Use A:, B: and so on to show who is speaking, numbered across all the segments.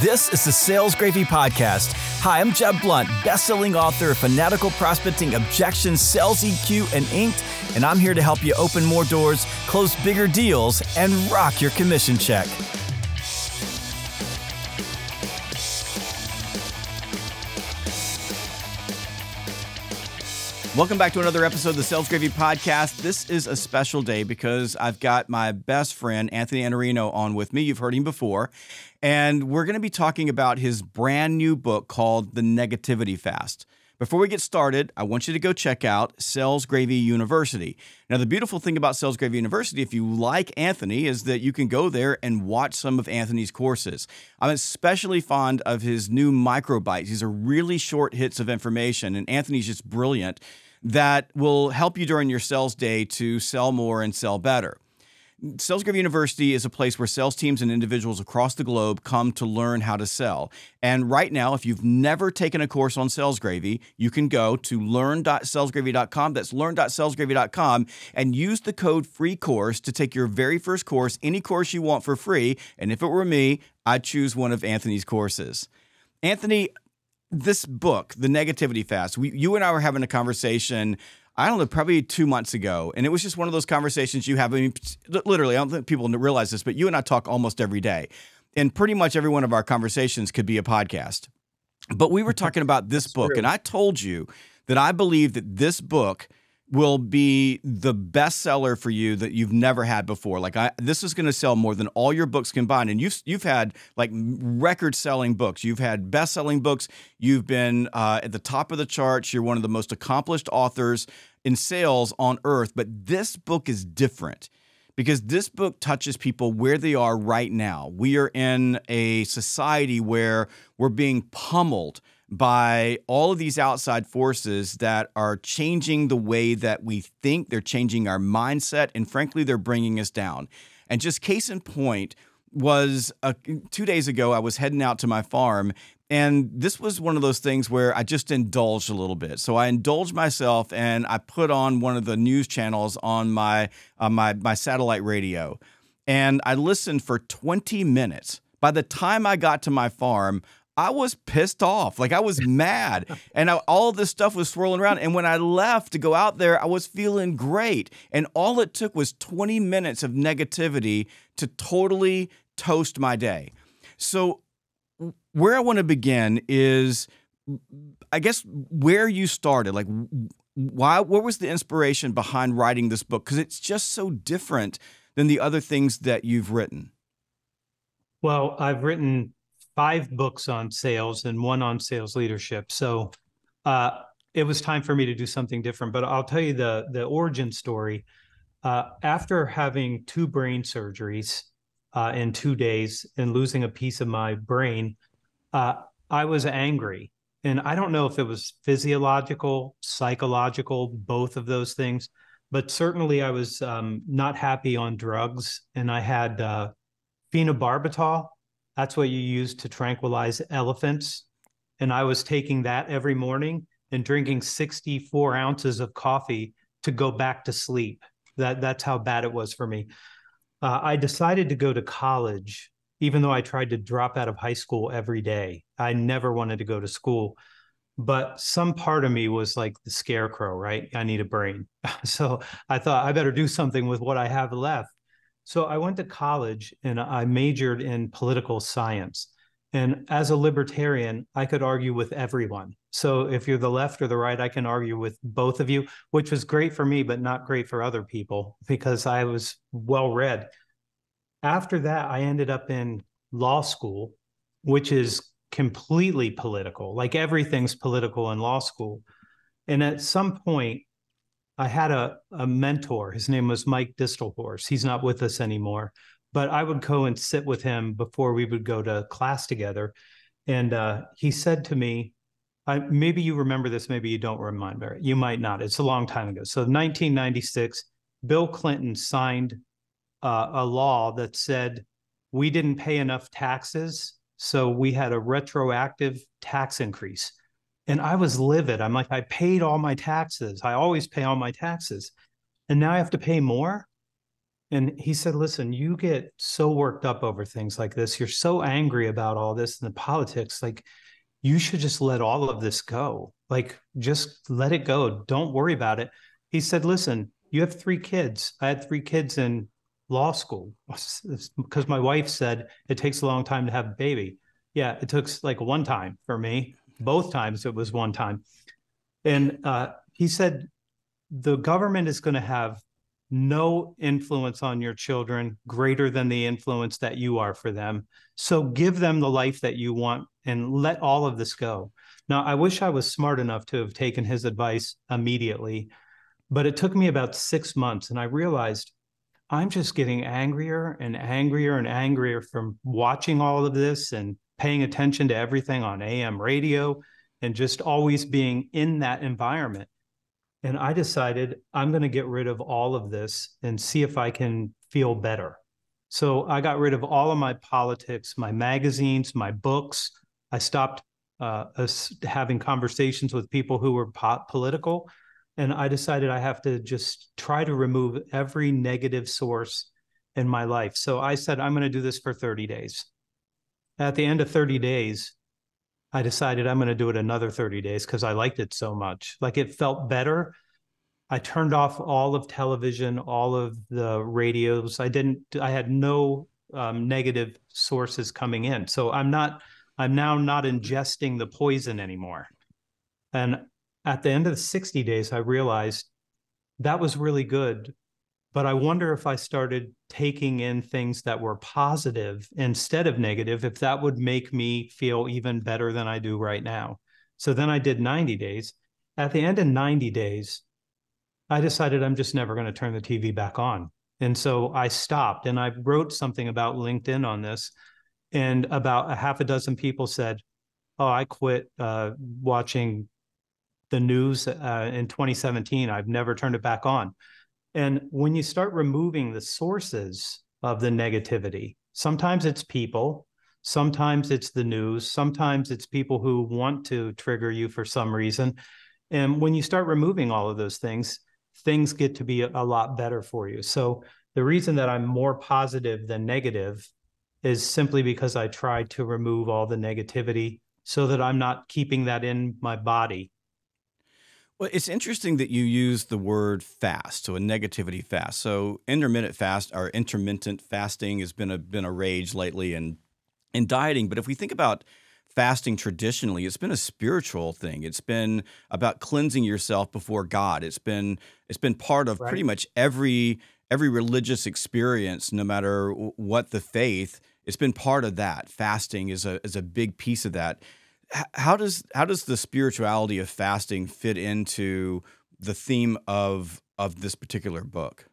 A: This is the Sales Gravy Podcast. Hi, I'm Jeb Blount, best-selling author of Fanatical Prospecting, Objection, Sales EQ, and Inked, and I'm here to help you open more doors, close bigger deals, and rock your commission check. Welcome back to another episode of the Sales Gravy Podcast. This is a special day because I've got my best friend, Anthony Iannarino, on with me. You've heard him before. And we're going to be talking about his brand new book called The Negativity Fast. Before we get started, I want you to go check out Sales Gravy University. Now, the beautiful thing about Sales Gravy University, if you like Anthony, is that you can go there and watch some of Anthony's courses. I'm especially fond of his new micro bites. These are really short hits of information, and Anthony's just brilliant that will help you during your sales day to sell more and sell better. Sales Gravy University is a place where sales teams and individuals across the globe come to learn how to sell. And right now, if you've never taken a course on Sales Gravy, you can go to learn.salesgravy.com. That's learn.salesgravy.com and use the code free course to take your very first course, any course you want for free. And if it were me, I'd choose one of Anthony's courses. Anthony, this book, The Negativity Fast, we, you and I were having a conversation. I don't know, probably two months ago. And it was just one of those conversations you have. I mean, literally, I don't think people realize this, but you and I talk almost every day. And pretty much every one of our conversations could be a podcast. But we were talking about this book, and I told you that I believe that this book will be the best seller for you that you've never had before. Like I, this is going to sell more than all your books combined. And you've you've had like record selling books. You've had best selling books. You've been uh, at the top of the charts. You're one of the most accomplished authors in sales on earth. But this book is different because this book touches people where they are right now. We are in a society where we're being pummeled by all of these outside forces that are changing the way that we think, they're changing our mindset, and frankly, they're bringing us down. And just case in point was uh, two days ago, I was heading out to my farm. And this was one of those things where I just indulged a little bit. So I indulged myself, and I put on one of the news channels on my uh, my my satellite radio, and I listened for 20 minutes. By the time I got to my farm, I was pissed off. Like I was mad. And I, all this stuff was swirling around. And when I left to go out there, I was feeling great. And all it took was 20 minutes of negativity to totally toast my day. So, where I want to begin is, I guess, where you started. Like, why? What was the inspiration behind writing this book? Because it's just so different than the other things that you've written.
B: Well, I've written five books on sales and one on sales leadership. So uh, it was time for me to do something different. But I'll tell you the the origin story. Uh, after having two brain surgeries uh, in two days and losing a piece of my brain, uh, I was angry. And I don't know if it was physiological, psychological, both of those things, but certainly I was um, not happy on drugs. And I had uh, phenobarbital, that's what you use to tranquilize elephants. And I was taking that every morning and drinking 64 ounces of coffee to go back to sleep. That that's how bad it was for me. Uh, I decided to go to college, even though I tried to drop out of high school every day. I never wanted to go to school, but some part of me was like the scarecrow, right? I need a brain, so I thought I better do something with what I have left. So I went to college and I majored in political science. And as a libertarian, I could argue with everyone. So if you're the left or the right, I can argue with both of you, which was great for me, but not great for other people because I was well read. After that, I ended up in law school, which is completely political. Like everything's political in law school. And at some point, I had a, a mentor. His name was Mike Distelhorst. He's not with us anymore, but I would go and sit with him before we would go to class together. And uh, he said to me, I, maybe you remember this, maybe you don't remember. it. You might not. It's a long time ago. So 1996, Bill Clinton signed uh, a law that said we didn't pay enough taxes, so we had a retroactive tax increase. And I was livid. I'm like, I paid all my taxes. I always pay all my taxes. And now I have to pay more. And he said, Listen, you get so worked up over things like this. You're so angry about all this and the politics. Like, you should just let all of this go. Like, just let it go. Don't worry about it. He said, Listen, you have three kids. I had three kids in law school because my wife said it takes a long time to have a baby. Yeah, it took like one time for me. Both times it was one time. And uh, he said, the government is going to have no influence on your children greater than the influence that you are for them. So give them the life that you want and let all of this go. Now, I wish I was smart enough to have taken his advice immediately, but it took me about six months. And I realized I'm just getting angrier and angrier and angrier from watching all of this and paying attention to everything on AM radio and just always being in that environment. And I decided I'm going to get rid of all of this and see if I can feel better. So I got rid of all of my politics, my magazines, my books. I stopped uh, having conversations with people who were po- political. And I decided I have to just try to remove every negative source in my life. So I said, I'm going to do this for 30 days. At the end of 30 days, I decided I'm going to do it another 30 days because I liked it so much. Like it felt better. I turned off all of television, all of the radios. I didn't, I had no um, negative sources coming in. So I'm not, I'm now not ingesting the poison anymore. And at the end of the 60 days, I realized that was really good but I wonder if I started taking in things that were positive instead of negative, if that would make me feel even better than I do right now. So then I did 90 days. At the end of 90 days, I decided I'm just never going to turn the TV back on. And so I stopped and I wrote something about LinkedIn on this. And about a half a dozen people said, Oh, I quit uh, watching the news uh, in 2017. I've never turned it back on. And when you start removing the sources of the negativity, sometimes it's people, sometimes it's the news, sometimes it's people who want to trigger you for some reason. And when you start removing all of those things, things get to be a, lot better for you. So the reason that I'm more positive than negative is simply because I try to remove all the negativity so that I'm not keeping that in my body
A: well, it's interesting that you use the word fast, so a negativity fast. So intermittent fast or intermittent fasting has been a been a rage lately in in dieting. But if we think about fasting traditionally, it's been a spiritual thing. It's been about cleansing yourself before God. It's been it's been part of right. pretty much every every religious experience, no matter what the faith. It's been part of that. Fasting is a is a big piece of that how does how does the spirituality of fasting fit into the theme of of this particular book?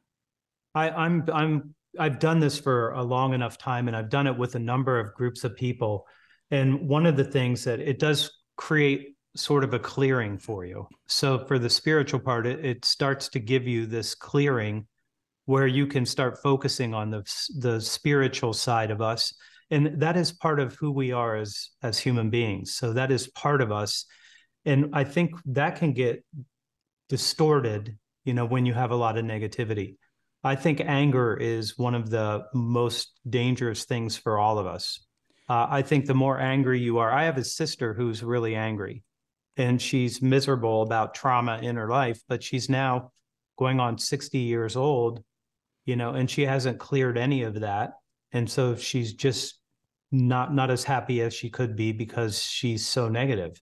B: I, I'm I'm I've done this for a long enough time, and I've done it with a number of groups of people. And one of the things that it does create sort of a clearing for you. So for the spiritual part, it, it starts to give you this clearing where you can start focusing on the the spiritual side of us and that is part of who we are as as human beings. So that is part of us. And i think that can get distorted you know when you have a lot of negativity. I think anger is one of the most dangerous things for all of us. Uh, i think the more angry you are i have a sister who's really angry and she's miserable about trauma in her life but she's now going on 60 years old you know and she hasn't cleared any of that. And so she's just not not as happy as she could be because she's so negative.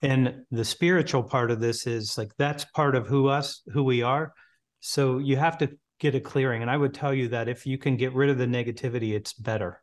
B: And the spiritual part of this is like that's part of who us who we are. So you have to get a clearing. And i would tell you that if you can get rid of the negativity it's better.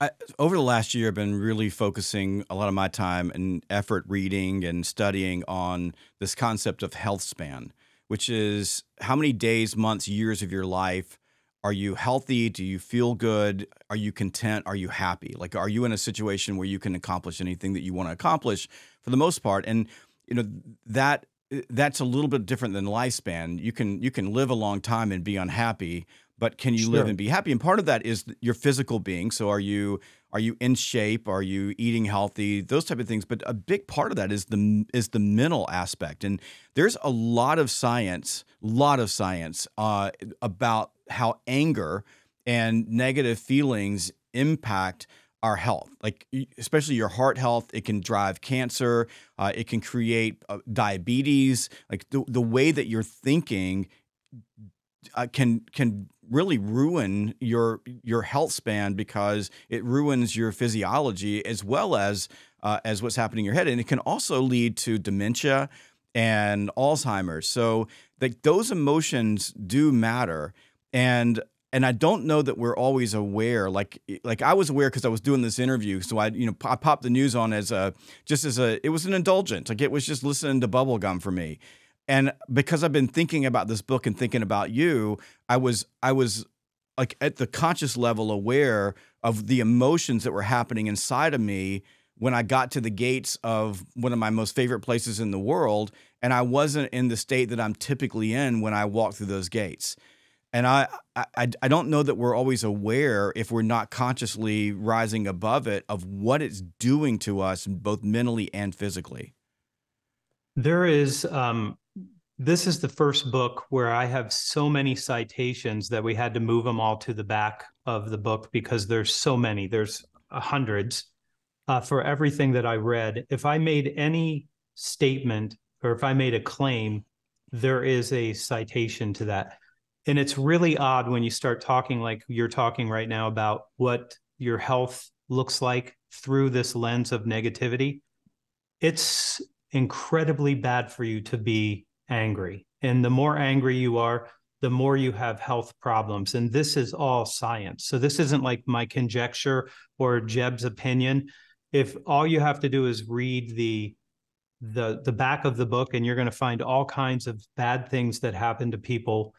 A: I, over the last year, I've been really focusing a lot of my time and effort reading and studying on this concept of health span, which is how many days, months, years of your life are you healthy? Do you feel good? Are you content? Are you happy? Like, are you in a situation where you can accomplish anything that you want to accomplish for the most part? And, you know, that that's a little bit different than lifespan. You can you can live a long time and be unhappy, but can you sure. live and be happy? And part of that is your physical being. So are you are you in shape? Are you eating healthy? Those type of things. But a big part of that is the is the mental aspect. And there's a lot of science, lot of science uh, about how anger and negative feelings impact our health, like especially your heart health. It can drive cancer. Uh, it can create uh, diabetes. Like the, the way that you're thinking uh, can can really ruin your your health span because it ruins your physiology as well as uh, as what's happening in your head, and it can also lead to dementia and Alzheimer's. So like those emotions do matter, and and I don't know that we're always aware. Like like I was aware because I was doing this interview, so I you know I popped the news on as a just as a it was an indulgence. Like it was just listening to bubblegum for me. And because I've been thinking about this book and thinking about you, I was I was like at the conscious level aware of the emotions that were happening inside of me when I got to the gates of one of my most favorite places in the world and I wasn't in the state that I'm typically in when I walk through those gates and I, I I don't know that we're always aware if we're not consciously rising above it of what it's doing to us both mentally and physically.
B: There is um this is the first book where i have so many citations that we had to move them all to the back of the book because there's so many there's hundreds uh, for everything that i read. If i made any statement or if i made a claim there is a citation to that and it's really odd when you start talking like you're talking right now about what your health looks like through this lens of negativity. It's incredibly bad for you to be angry. And the more angry you are the more you have health problems. And this is all science. So this isn't like my conjecture or jeb's opinion. If all you have to do is read the the the back of the book and you're going to find all kinds of bad things that happen to people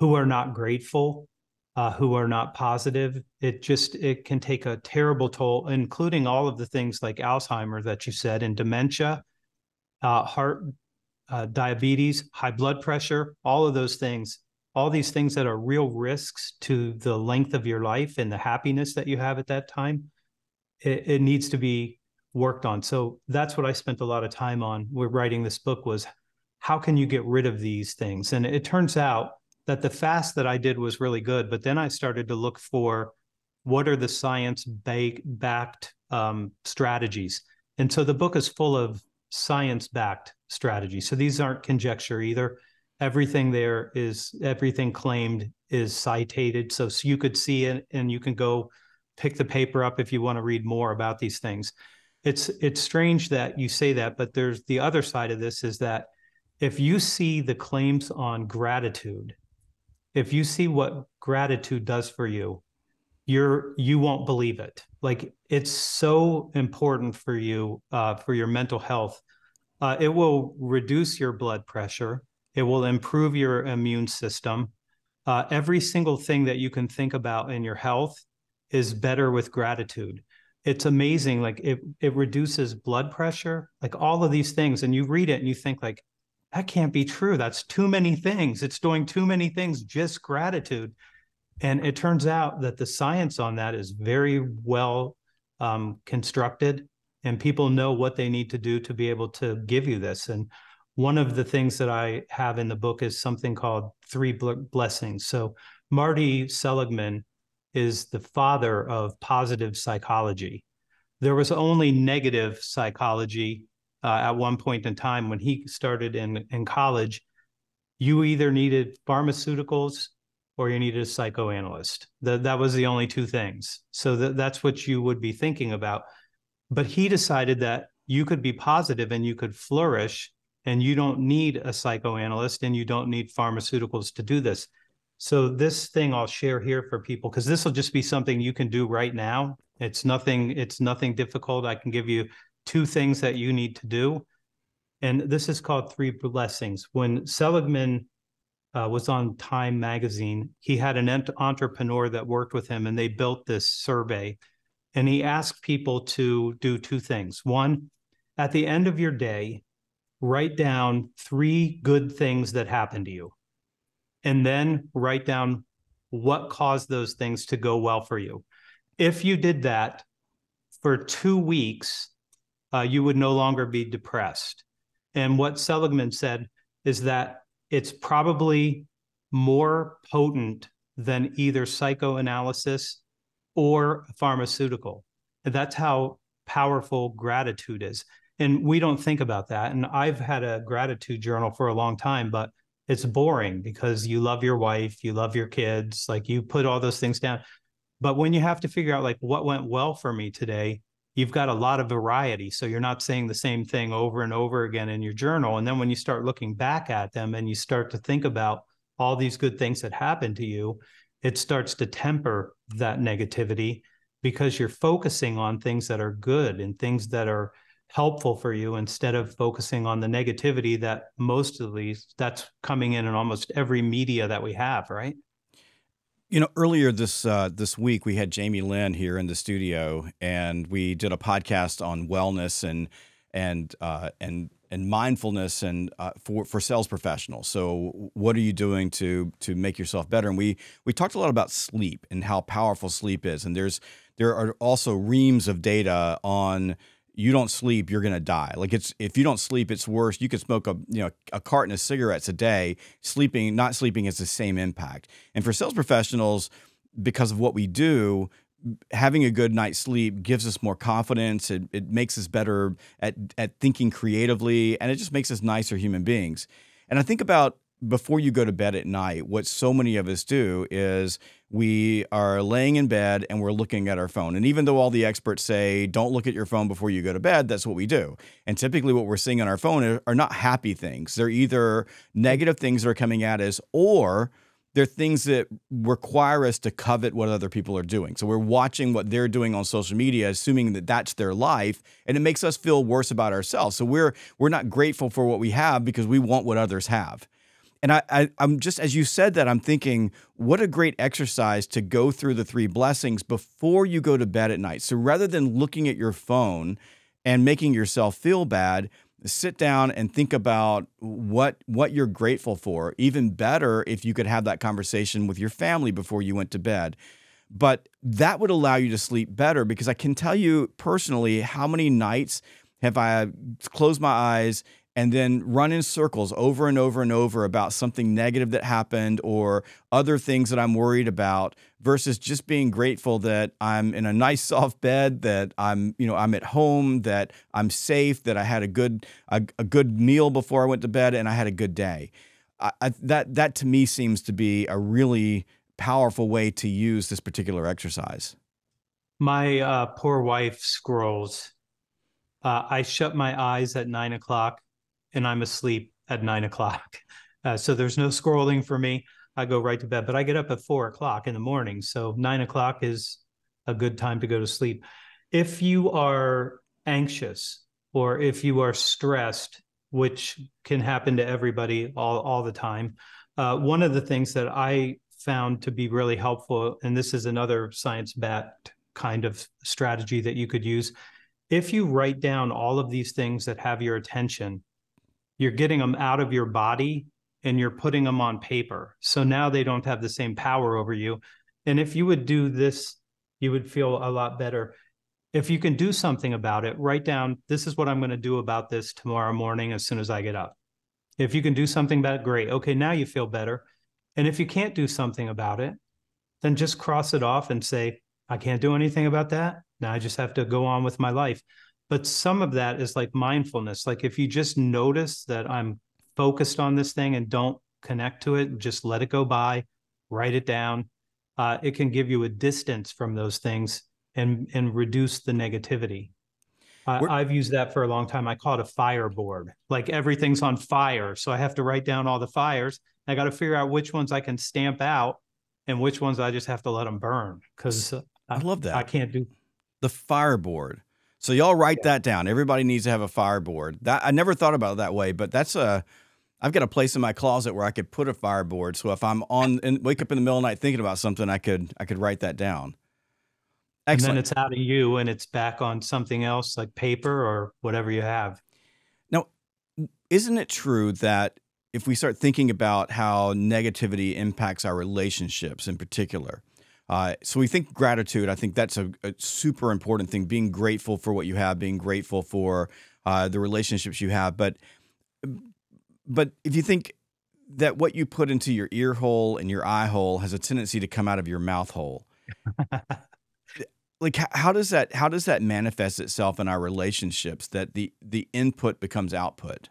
B: who are not grateful, uh, who are not positive. It just it can take a terrible toll, including all of the things like Alzheimer that you said, and dementia, uh, heart, uh, diabetes, high blood pressure, all of those things. All these things that are real risks to the length of your life and the happiness that you have at that time. It, it needs to be worked on. So that's what I spent a lot of time on. We're writing this book was how can you get rid of these things? And it turns out that the fast that I did was really good. But then I started to look for what are the science backed um, strategies. And so the book is full of science backed strategies. So these aren't conjecture either. Everything there is everything claimed is cited. So, so you could see it and you can go pick the paper up if you want to read more about these things. It's it's strange that you say that, but there's the other side of this is that if you see the claims on gratitude if you see what gratitude does for you you're you won't believe it. Like it's so important for you uh, for your mental health. Uh, it will reduce your blood pressure. It will improve your immune system. Uh, every single thing that you can think about in your health is better with gratitude. It's amazing like it it reduces blood pressure like all of these things. And you read it and you think like that can't be true. That's too many things. It's doing too many things, just gratitude. And it turns out that the science on that is very well um, constructed, and people know what they need to do to be able to give you this. And one of the things that I have in the book is something called Three Blessings. So, Marty Seligman is the father of positive psychology. There was only negative psychology uh, at one point in time when he started in in college, you either needed pharmaceuticals or you needed a psychoanalyst. That that was the only two things. So that, that's what you would be thinking about. But he decided that you could be positive and you could flourish and you don't need a psychoanalyst and you don't need pharmaceuticals to do this. So this thing I'll share here for people because this will just be something you can do right now. It's nothing it's nothing difficult. I can give you two things that you need to do. And this is called Three Blessings. When Seligman uh, was on Time magazine, he had an ent- entrepreneur that worked with him and they built this survey. And he asked people to do two things. One, at the end of your day, write down three good things that happened to you. And then write down what caused those things to go well for you. If you did that for two weeks, uh, you would no longer be depressed. And what Seligman said is that it's probably more potent than either psychoanalysis or pharmaceutical. And that's how powerful gratitude is. And we don't think about that. And I've had a gratitude journal for a long time, but it's boring because you love your wife, you love your kids, like you put all those things down. But when you have to figure out like what went well for me today, you've got a lot of variety. So you're not saying the same thing over and over again in your journal. And then when you start looking back at them and you start to think about all these good things that happened to you, it starts to temper that negativity because you're focusing on things that are good and things that are helpful for you instead of focusing on the negativity that most of these that's coming in in almost every media that we have right
A: you know earlier this uh, this week we had jamie lynn here in the studio and we did a podcast on wellness and and uh, and and mindfulness and uh, for for sales professionals. So, what are you doing to to make yourself better? And we we talked a lot about sleep and how powerful sleep is. And there's there are also reams of data on you don't sleep, you're to die. Like it's if you don't sleep, it's worse. You could smoke a you know a carton of cigarettes a day. Sleeping, not sleeping, has the same impact. And for sales professionals, because of what we do, having a good night's sleep gives us more confidence. It, it makes us better at, at thinking creatively, and it just makes us nicer human beings. And I think about before you go to bed at night, what so many of us do is we are laying in bed and we're looking at our phone. And even though all the experts say don't look at your phone before you go to bed, that's what we do. And typically, what we're seeing on our phone are, not happy things. They're either negative things that are coming at us or they're things that require us to covet what other people are doing. So we're watching what they're doing on social media, assuming that that's their life, and it makes us feel worse about ourselves. So we're we're not grateful for what we have because we want what others have. And I, I I'm just as you said that, I'm thinking, what a great exercise to go through the three blessings before you go to bed at night. So rather than looking at your phone and making yourself feel bad, sit down and think about what what you're grateful for even better if you could have that conversation with your family before you went to bed but that would allow you to sleep better because i can tell you personally how many nights have i closed my eyes and then run in circles over and over and over about something negative that happened or other things that I'm worried about versus just being grateful that I'm in a nice soft bed that I'm you know I'm at home that I'm safe that I had a good a, a good meal before I went to bed and I had a good day. I, I, that that to me seems to be a really powerful way to use this particular exercise.
B: My uh, poor wife scrolls. Uh, I shut my eyes at nine o'clock and I'm asleep at nine o'clock. Uh, so there's no scrolling for me. I go right to bed, but I get up at four o'clock in the morning. So nine o'clock is a good time to go to sleep. If you are anxious or if you are stressed, which can happen to everybody all, all the time, uh, one of the things that I found to be really helpful, and this is another science backed kind of strategy that you could use. If you write down all of these things that have your attention, you're getting them out of your body and you're putting them on paper. So now they don't have the same power over you. And if you would do this, you would feel a lot better. If you can do something about it, write down, this is what I'm going to do about this tomorrow morning as soon as I get up. If you can do something about it, great. Okay, now you feel better. And if you can't do something about it, then just cross it off and say, I can't do anything about that. Now I just have to go on with my life but some of that is like mindfulness like if you just notice that i'm focused on this thing and don't connect to it just let it go by write it down uh, it can give you a distance from those things and and reduce the negativity I, have used that for a long time. I call it a fire board. Like everything's on fire. So I have to write down all the fires. I got to figure out which ones I can stamp out and which ones I just have to let them burn because I,
A: I love that.
B: I can't do
A: the fireboard. So y'all write yeah. that down. Everybody needs to have a fireboard. That I never thought about it that way, but that's a I've got a place in my closet where I could put a fireboard. So if I'm on and wake up in the middle of the night thinking about something, I could I could write that down.
B: Excellent. And then it's out of you and it's back on something else like paper or whatever you have.
A: Now, isn't it true that if we start thinking about how negativity impacts our relationships in particular, uh, so we think gratitude. I think that's a, a, super important thing. Being grateful for what you have, being grateful for uh, the relationships you have. But but if you think that what you put into your ear hole and your eye hole has a tendency to come out of your mouth hole. like how does that how does that manifest itself in our relationships that the the input becomes output?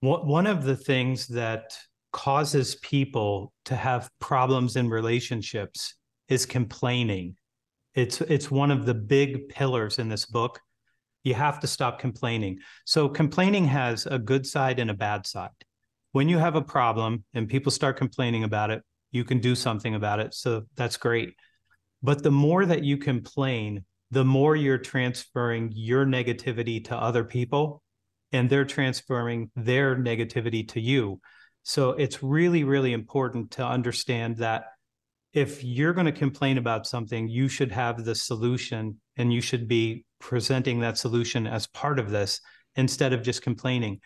B: One of the things that causes people to have problems in relationships is complaining. It's it's one of the big pillars in this book. You have to stop complaining. So complaining has a good side and a bad side. When you have a problem and people start complaining about it, you can do something about it. So that's great. But the more that you complain, the more you're transferring your negativity to other people and they're transferring their negativity to you. So it's really, really important to understand that if you're going to complain about something, you should have the solution and you should be presenting that solution as part of this instead of just complaining.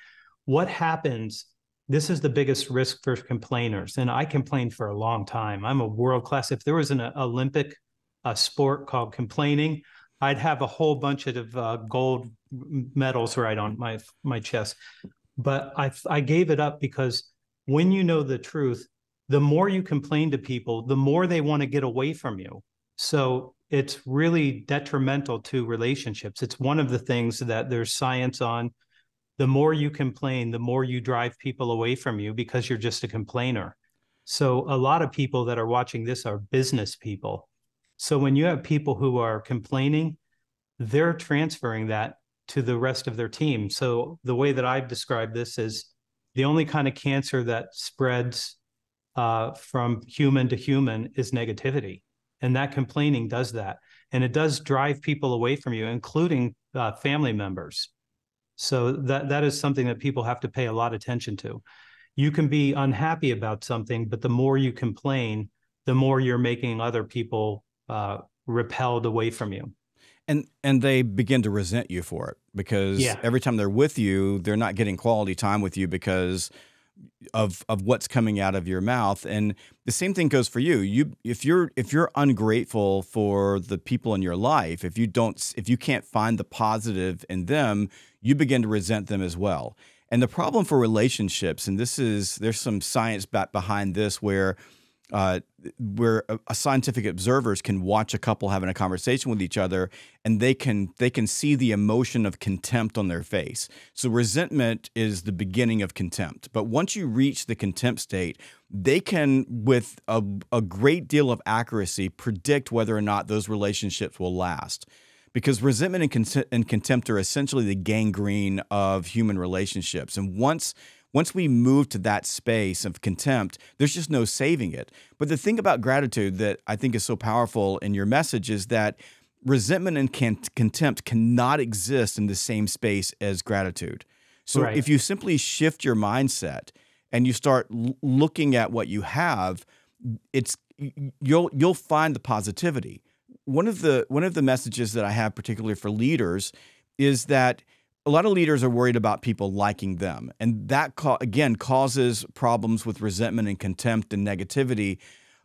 B: What happens? This is the biggest risk for complainers. And I complained for a long time. I'm a world class. If there was an Olympic sport called complaining, I'd have a whole bunch of uh, gold medals right on my my chest. But I I gave it up because when you know the truth, the more you complain to people, the more they want to get away from you. So it's really detrimental to relationships. It's one of the things that there's science on. The more you complain, the more you drive people away from you because you're just a complainer. So a lot of people that are watching this are business people. So when you have people who are complaining, they're transferring that to the rest of their team. So the way that I've described this is the only kind of cancer that spreads uh, from human to human is negativity. And that complaining does that. And it does drive people away from you, including uh, family members. So that that is something that people have to pay a lot of attention to. You can be unhappy about something, but the more you complain, the more you're making other people uh, repelled away from you.
A: And and they begin to resent you for it because yeah. every time they're with you, they're not getting quality time with you because of of what's coming out of your mouth. And the same thing goes for you. You if you're if you're ungrateful for the people in your life if you don't if you can't find the positive in them you begin to resent them as well. And the problem for relationships and this is there's some science back behind this where uh, where a, scientific observers can watch a couple having a conversation with each other and they can they can see the emotion of contempt on their face. So resentment is the beginning of contempt. But once you reach the contempt state they can with a, a great deal of accuracy predict whether or not those relationships will last. Because resentment and, con- and contempt are essentially the gangrene of human relationships. And once once we move to that space of contempt, there's just no saving it. But the thing about gratitude that I think is so powerful in your message is that resentment and contempt cannot exist in the same space as gratitude. So right. if you simply shift your mindset and you start l- looking at what you have, it's you'll you'll find the positivity. One of the one of the messages that I have particularly for leaders is that a lot of leaders are worried about people liking them. And that, again, causes problems with resentment and contempt and negativity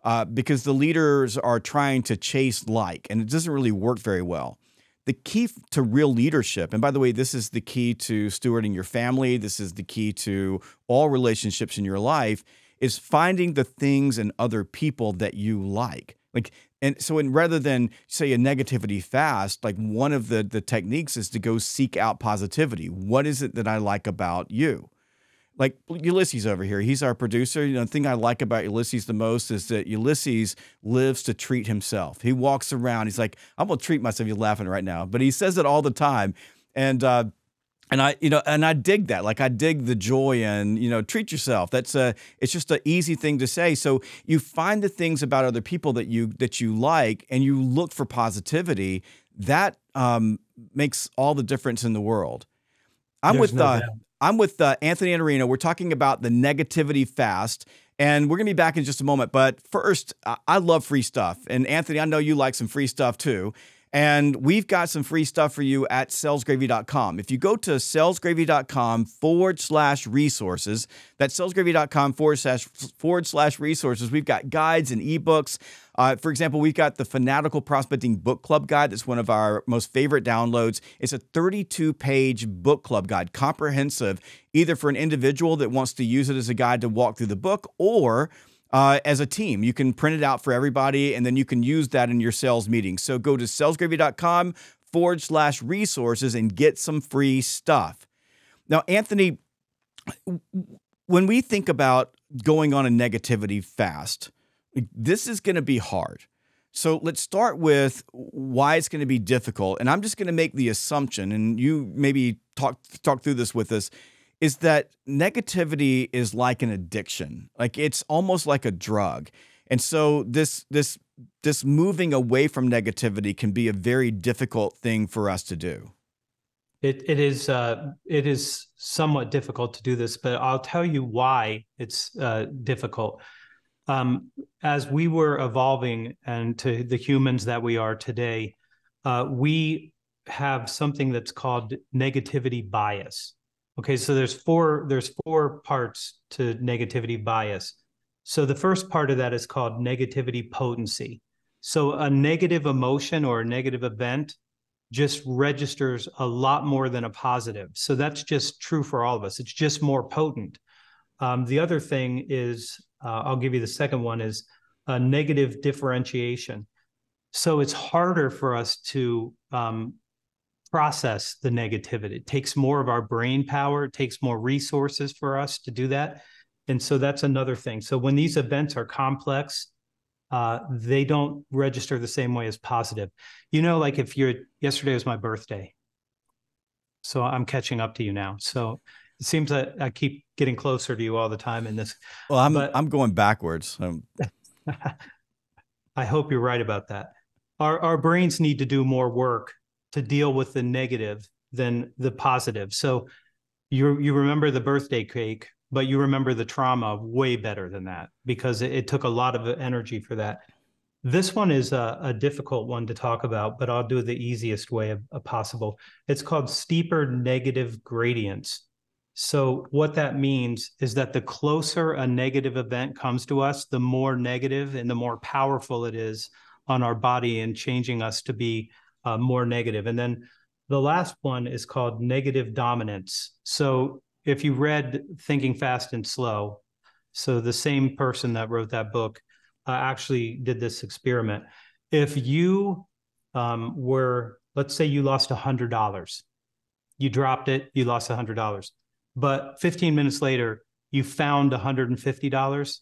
A: uh, because the leaders are trying to chase like, and it doesn't really work very well. The key to real leadership, and by the way, this is the key to stewarding your family, this is the key to all relationships in your life, is finding the things and other people that you like. Like and so rather than say a negativity fast, like one of the the techniques is to go seek out positivity. What is it that I like about you? Like Ulysses over here, he's our producer. You know, the thing I like about Ulysses the most is that Ulysses lives to treat himself. He walks around, he's like, I'm gonna treat myself. You're laughing right now, but he says it all the time. And uh, and I, you know, and I dig that. Like I dig the joy and you know, treat yourself. That's a, it's just an easy thing to say. So you find the things about other people that you that you like, and you look for positivity. That um, makes all the difference in the world. I'm There's with no uh, I'm with uh, Anthony Iannarino. We're talking about the negativity fast. And we're going to be back in just a moment. But first, I love free stuff. And Anthony, I know you like some free stuff too. And we've got some free stuff for you at salesgravy.com. If you go to salesgravy.com forward slash resources, that's salesgravy.com forward slash forward slash resources, we've got guides and ebooks. Uh, for example, we've got the Fanatical Prospecting Book Club Guide. That's one of our most favorite downloads. It's a 32 page book club guide, comprehensive, either for an individual that wants to use it as a guide to walk through the book or uh, as a team. You can print it out for everybody, and then you can use that in your sales meetings. So go to salesgravy.com forward slash resources and get some free stuff. Now, Anthony, when we think about going on a negativity fast, this is going to be hard. So let's start with why it's going to be difficult. And I'm just going to make the assumption, and you maybe talk talk through this with us, is that negativity is like an addiction. Like it's almost like a drug. And so this this this moving away from negativity can be a very difficult thing for us to do.
B: It it is uh, it is somewhat difficult to do this, but I'll tell you why it's uh, difficult. Um, as we were evolving and to the humans that we are today, uh, we have something that's called negativity bias. Okay, so there's four there's four parts to negativity bias. So the first part of that is called negativity potency. So a negative emotion or a negative event just registers a lot more than a positive. So that's just true for all of us. It's just more potent. Um, the other thing is, uh, I'll give you the second one is a negative differentiation. So it's harder for us to um, process the negativity. It takes more of our brain power, it takes more resources for us to do that. And so that's another thing. So when these events are complex, uh, they don't register the same way as positive. You know, like if you're yesterday was my birthday. So I'm catching up to you now. So it seems that I keep getting closer to you all the time in this.
A: Well, I'm but, I'm going backwards.
B: I hope you're right about that. Our our brains need to do more work to deal with the negative than the positive. So you you remember the birthday cake, but you remember the trauma way better than that because it, it took a lot of energy for that. This one is a, a, difficult one to talk about, but I'll do the easiest way of, of possible. It's called steeper negative gradients. So what that means is that the closer a negative event comes to us, the more negative and the more powerful it is on our body and changing us to be uh, more negative. And then the last one is called negative dominance. So if you read Thinking Fast and Slow, so the same person that wrote that book uh, actually did this experiment. If you um, were, let's say you lost $100, you dropped it, you lost $100, but 15 minutes later, you found $150,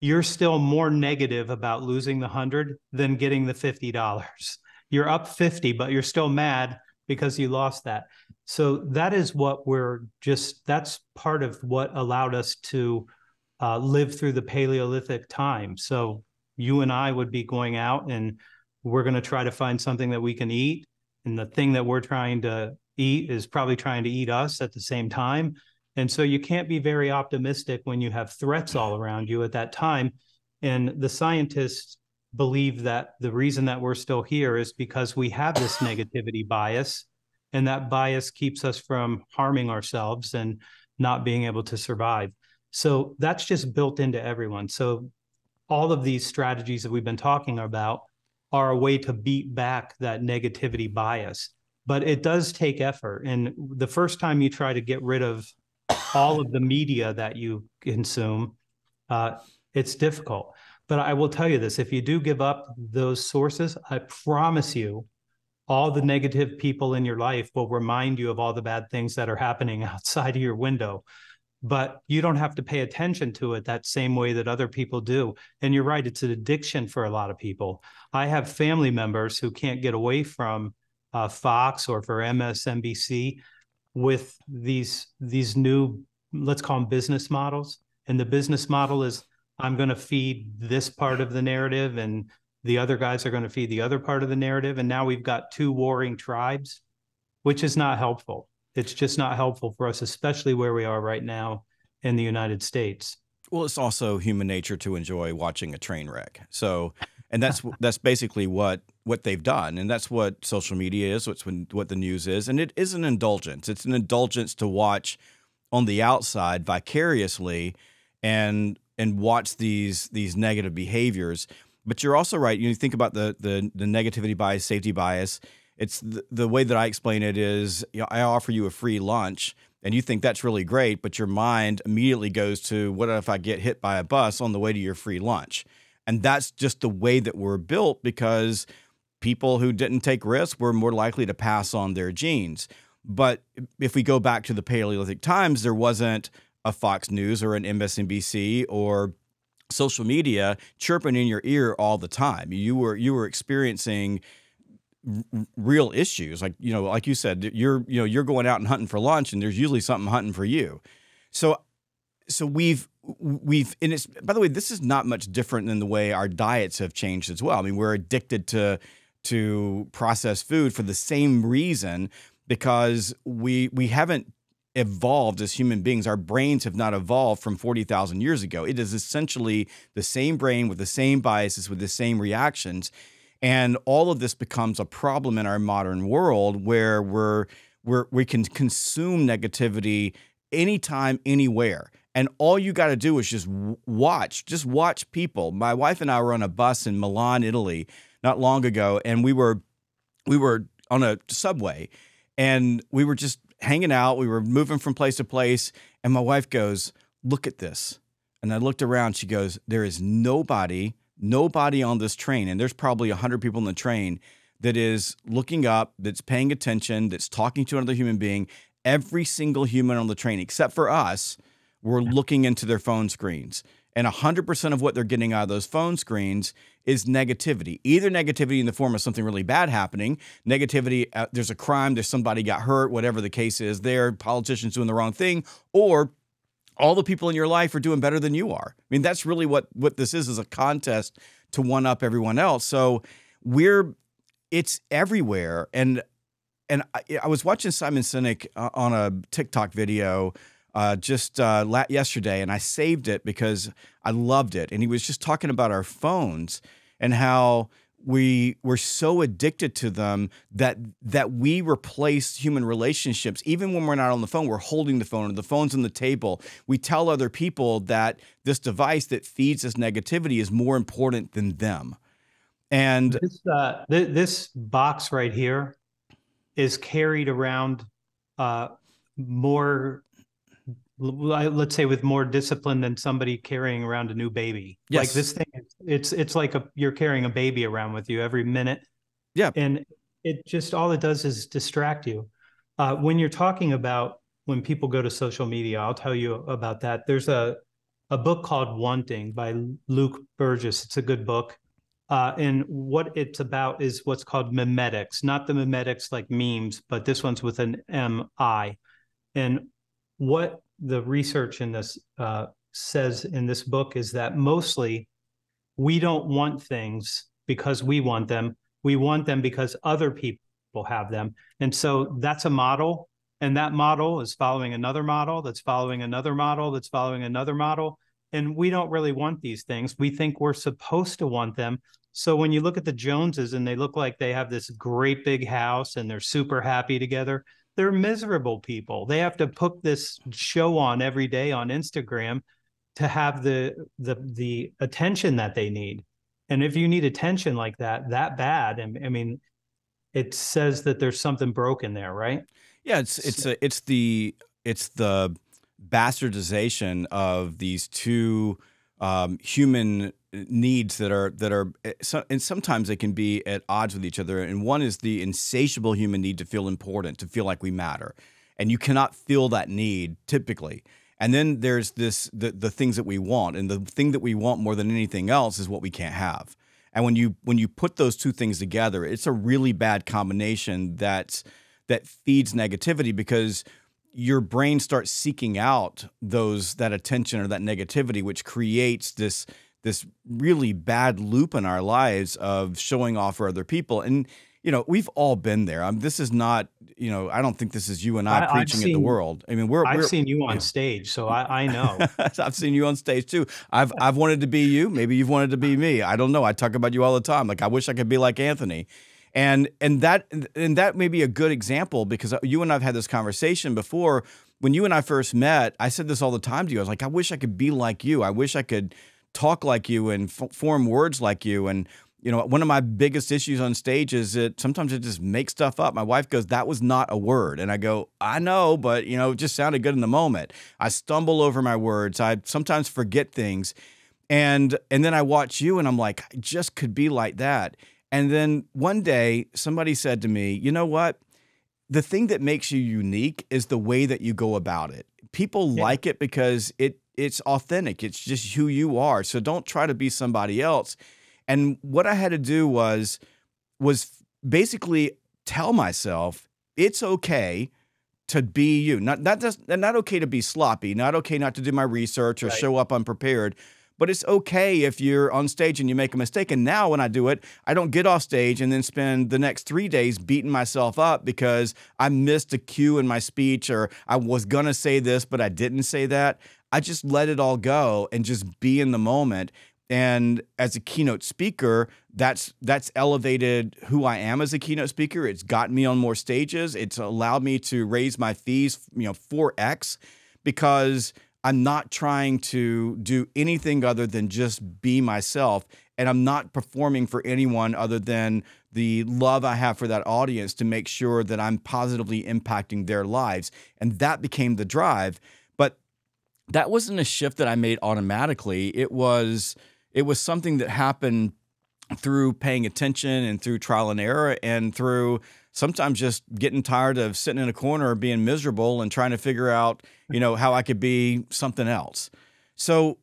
B: you're still more negative about losing the 100 than getting the $50 you're up 50, but you're still mad because you lost that. So that is what we're just, that's part of what allowed us to uh, live through the Paleolithic time. So you and I would be going out and we're going to try to find something that we can eat. And the thing that we're trying to eat is probably trying to eat us at the same time. And so you can't be very optimistic when you have threats all around you at that time. And the scientists believe that the reason that we're still here is because we have this negativity bias and that bias keeps us from harming ourselves and not being able to survive. So that's just built into everyone. So all of these strategies that we've been talking about are a way to beat back that negativity bias but it does take effort. And the first time you try to get rid of all of the media that you consume uh, it's difficult but I will tell you this if you do give up those sources, I promise you, all the negative people in your life will remind you of all the bad things that are happening outside of your window. But you don't have to pay attention to it that same way that other people do. And you're right, it's an addiction for a lot of people. I have family members who can't get away from uh, Fox or for MSNBC with these these new let's call them business models. And the business model is I'm going to feed this part of the narrative and the other guys are going to feed the other part of the narrative. And now we've got two warring tribes, which is not helpful. It's just not helpful for us, especially where we are right now in the United States.
A: Well, it's also human nature to enjoy watching a train wreck. So, and that's that's basically what what they've done, and that's what social media is. What's when, what the news is, and it is an indulgence. It's an indulgence to watch on the outside vicariously, and and watch these these negative behaviors. But you're also right. You think about the the, the negativity bias, safety bias. It's the, the way that I explain it is you know, I offer you a free lunch and you think that's really great, but your mind immediately goes to what if I get hit by a bus on the way to your free lunch? And that's just the way that we're built because people who didn't take risks were more likely to pass on their genes. But if we go back to the Paleolithic times, there wasn't a Fox News or an MSNBC or social media chirping in your ear all the time. You were you were experiencing real issues, like you know, like you said, you're you know you're going out and hunting for lunch, and there's usually something hunting for you. So so we've we've and it's by the way, this is not much different than the way our diets have changed as well. I mean, we're addicted to to processed food for the same reason because we we haven't evolved as human beings. Our brains have not evolved from 40,000 years ago. It is essentially the same brain with the same biases, with the same reactions. And all of this becomes a problem in our modern world where we're, we're we can consume negativity anytime, anywhere. And all you got to do is just watch, just watch people. My wife and I were on a bus in Milan, Italy, not long ago, and we were we were on a subway, and we were just hanging out. We were moving from place to place. And my wife goes, Look at this. And I looked around. She goes, There is nobody, nobody on this train. And there's probably 100 people in the train that is looking up, that's paying attention, that's talking to another human being. Every single human on the train, except for us, were looking into their phone screens. And 100% of what they're getting out of those phone screens is negativity. Either negativity in the form of something really bad happening, negativity, uh, there's a crime, there's somebody got hurt, whatever the case is, there, politicians doing the wrong thing, or all the people in your life are doing better than you are. I mean, that's really what what this is is a contest to one up everyone else. So we're it's everywhere and and I, I was watching Simon Sinek uh, on a TikTok video uh, just uh, yesterday, and I saved it because I loved it. And he was just talking about our phones and how we were so addicted to them that that we replace human relationships. Even when we're not on the phone we're holding the phone or the phone's on the table. We tell other people that this device that feeds us negativity is more important than them. And
B: this, uh, th- this box right here is carried around uh, more let's say with more discipline than somebody carrying around a new baby. Yes. Like this thing, it's it's like a you're carrying a baby around with you every minute.
A: Yeah.
B: And it just all it does is distract you. Uh, when you're talking about when people go to social media, I'll tell you about that. There's a a book called Wanting by Luke Burgis. It's a good book. Uh, and what it's about is what's called mimetics, not the memetics like memes, but this one's with an M I. And what the research in this uh, says in this book is that mostly we don't want things because we want them. We want them because other people have them. And so that's a model. And that model is following another model that's following another model that's following another model. And we don't really want these things. We think we're supposed to want them. So when you look at the Joneses and they look like they have this great big house and they're super happy together, they're miserable people. They have to put this show on every day on Instagram to have the the the attention that they need. And if you need attention like that, that bad, and I mean, it says that there's something broken there, right?
A: Yeah, it's it's a, it's the it's the bastardization of these two um, human needs that are that are eh, and sometimes they can be at odds with each other and one is the insatiable human need to feel important to feel like we matter. And you cannot feel that need typically. And then there's this the, the things that we want and the thing that we want more than anything else is what we can't have. And when you when you put those two things together it's a really bad combination that's that feeds negativity because your brain starts seeking out those that attention or that negativity which creates this this really bad loop in our lives of showing off for other people. And you know, we've all been there. Um, this is not you know, I don't think this is you and I,
B: I-
A: preaching at the world. I mean, we're,
B: I've
A: we're
B: seen you on stage, so I, I know.
A: I've seen you on stage too. I've I've wanted to be you. Maybe you've wanted to be me. I don't know. I talk about you all the time. Like I wish I could be like Anthony. And and that and that may be a good example because you and I've had this conversation before. When you and I first met, I said this all the time to you. I was like, I wish I could be like you. I wish I could talk like you and f- form words like you. And you know, one of my biggest issues on stage is that sometimes I just make stuff up. My wife goes, "That was not a word," and I go, "I know, but you know, it just sounded good in the moment." I stumble over my words. I sometimes forget things, and and then I watch you, and I'm like, I just could be like that. And then one day, somebody said to me, "You know what? The thing that makes you unique is the way that you go about it. People
B: Yeah.
A: like it because it it's authentic. It's just who you are. So don't try to be somebody else." And what I had to do was was basically tell myself it's okay to be you. Not not just not okay to be sloppy, not okay not to do my research or
B: Right.
A: show up unprepared. But it's okay if you're on stage and you make a mistake. And now when I do it, I don't get off stage and then spend the next three days beating myself up because I missed a cue in my speech or I was gonna say this, but I didn't say that. I just let it all go and just be in the moment. And as a keynote speaker, that's that's elevated who I am as a keynote speaker. It's gotten me on more stages. It's allowed me to raise my fees, you know, 4x because I'm not trying to do anything other than just be myself and I'm not performing for anyone other than the love I have for that audience to make sure that I'm positively impacting their lives. And that became the drive. That wasn't a shift that I made automatically. It was it was something that happened through paying attention and through trial and error and through sometimes just getting tired of sitting in a corner being miserable and trying to figure out, you know, how I could be something else. So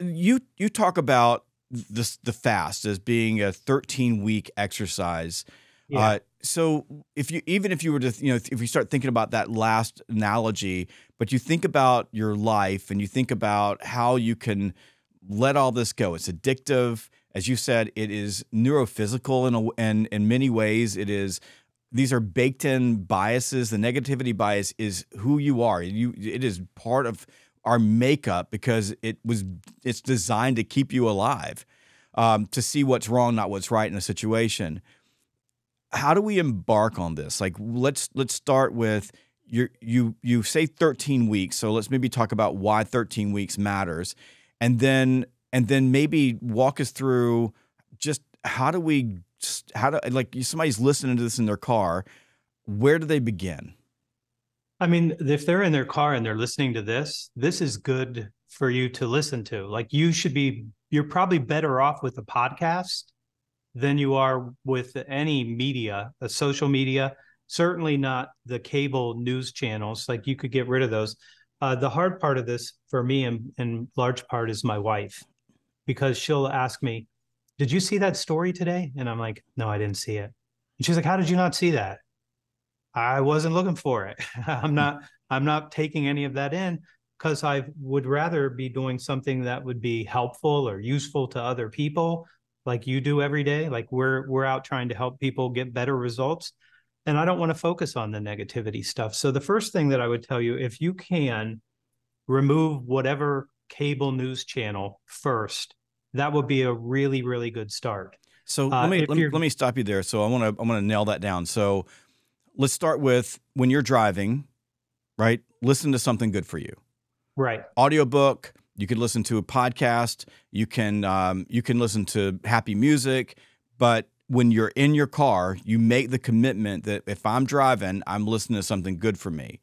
A: you you talk about this the fast as being a 13 week exercise.
B: Yeah.
A: Uh, so if you even if you were to you know if you start thinking about that last analogy, but you think about your life and you think about how you can let all this go. It's addictive, as you said. It is neurophysical in a, in in many ways. It is these are baked in biases. The negativity bias is who you are. You it is part of our makeup because it was it's designed to keep you alive, um, to see what's wrong, not what's right in a situation how do we embark on this? Like let's let's start with you you you say 13 weeks. So let's maybe talk about why 13 weeks matters. And then and then maybe walk us through just how do we how do like somebody's listening to this in their car, where do they begin?
B: I mean, if they're in their car and they're listening to this, this is good for you to listen to. Like you should be, you're probably better off with a podcast than you are with any media, a social media, certainly not the cable news channels. Like you could get rid of those. Uh, the hard part of this for me, in, in large part, is my wife, because she'll ask me, Did you see that story today? And I'm like, No, I didn't see it. And she's like, How did you not see that? I wasn't looking for it. I'm not I'm not taking any of that in because I would rather be doing something that would be helpful or useful to other people like you do every day. Like we're we're out trying to help people get better results. And I don't want to focus on the negativity stuff. So the first thing that I would tell you, if you can remove whatever cable news channel first, that would be a really, really good start.
A: So
B: Uh,
A: let me let me, let me stop you there. So I want to I want to nail that down. So let's start with when you're driving, right? Listen to something good for you.
B: Right.
A: audiobook you can listen to a podcast you can um, you can listen to happy music but when you're in your car you make the commitment that if i'm driving i'm listening to something good for me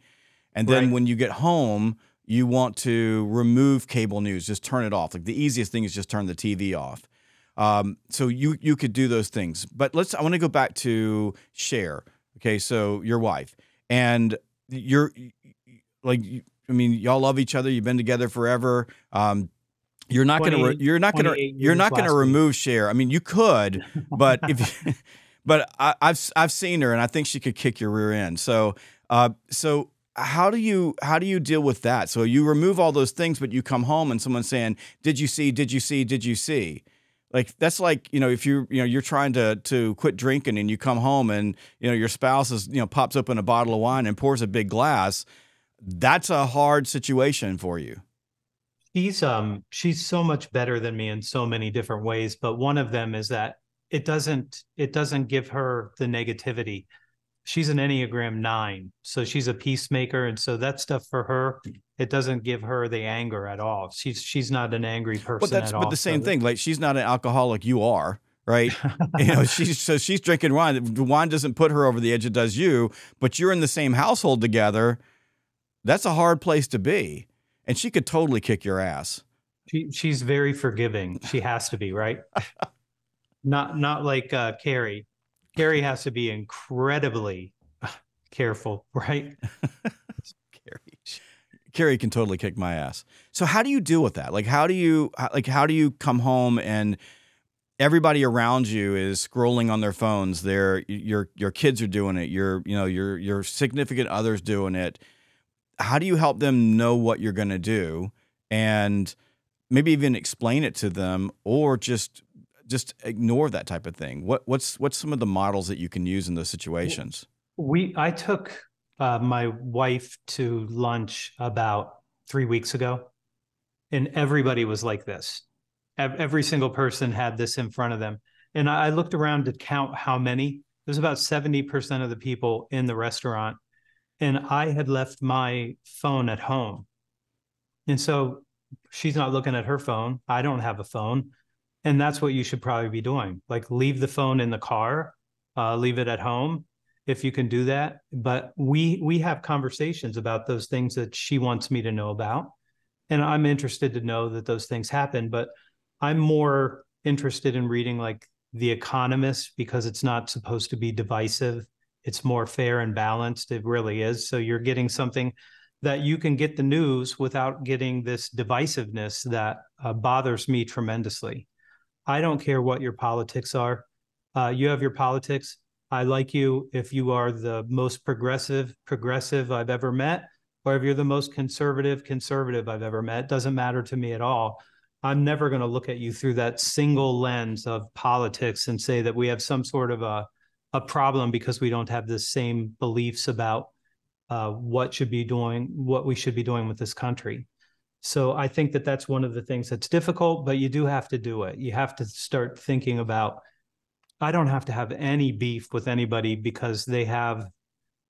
A: and then
B: Right.
A: when you get home you want to remove cable news just turn it off like the easiest thing is just turn the tv off um, so you you could do those things but let's i want to go back to Cher okay so your wife and you're like I mean, y'all love each other. You've been together forever. Um, you're not gonna. Re- you're not gonna. You're not gonna remove Cher. I mean, you could, but if. you- but I, I've I've seen her, and I think she could kick your rear end. So, uh, so how do you how do you deal with that? So you remove all those things, but you come home and someone's saying, "Did you see? Did you see? Did you see?" Like that's like you know if you you know you're trying to to quit drinking and you come home and you know your spouse is you know pops open a bottle of wine and pours a big glass. That's a hard situation for you.
B: She's um she's so much better than me in so many different ways, but one of them is that it doesn't it doesn't give her the negativity. She's an Enneagram 9, so she's a peacemaker and so that stuff for her it doesn't give her the anger at all. She's she's not an angry person
A: But that's
B: at
A: but
B: all.
A: the same
B: so-
A: thing. Like she's not an alcoholic. You are. Right, you know, she's so she's drinking wine. Wine doesn't put her over the edge; it does you. But you're in the same household together. That's a hard place to be, and she could totally kick your ass.
B: She she's very forgiving. She has to be, right? not not like uh Carrie. Carrie has to be incredibly careful, right?
A: Carrie. Carrie can totally kick my ass. So how do you deal with that? Like how do you like how do you come home and everybody around you is scrolling on their phones. Their your your kids are doing it. Your you know your your significant others doing it. How do you help them know what you're going to do and maybe even explain it to them or just just ignore that type of thing? What what's what's some of the models that you can use in those situations?
B: We I took uh, my wife to lunch about three weeks ago, and everybody was like this. Every single person had this in front of them, and I looked around to count how many. There's about seventy percent of the people in the restaurant, and I had left my phone at home, and so she's not looking at her phone. I don't have a phone, and that's what you should probably be doing. Like leave the phone in the car, uh, leave it at home if you can do that. But we we have conversations about those things that she wants me to know about. And i'm interested to know that those things happen but i'm more interested in reading like the economist because it's not supposed to be divisive it's more fair and balanced it really is so you're getting something that you can get the news without getting this divisiveness that uh, bothers me tremendously i don't care what your politics are uh, you have your politics I like you if you are the most progressive progressive I've ever met, or if you're the most conservative conservative I've ever met. Doesn't matter to me at all. I'm never going to look at you through that single lens of politics and say that we have some sort of a a problem because we don't have the same beliefs about uh, what should be doing, what we should be doing with this country. So I think that that's one of the things that's difficult, but you do have to do it. You have to start thinking about I don't have to have any beef with anybody because they have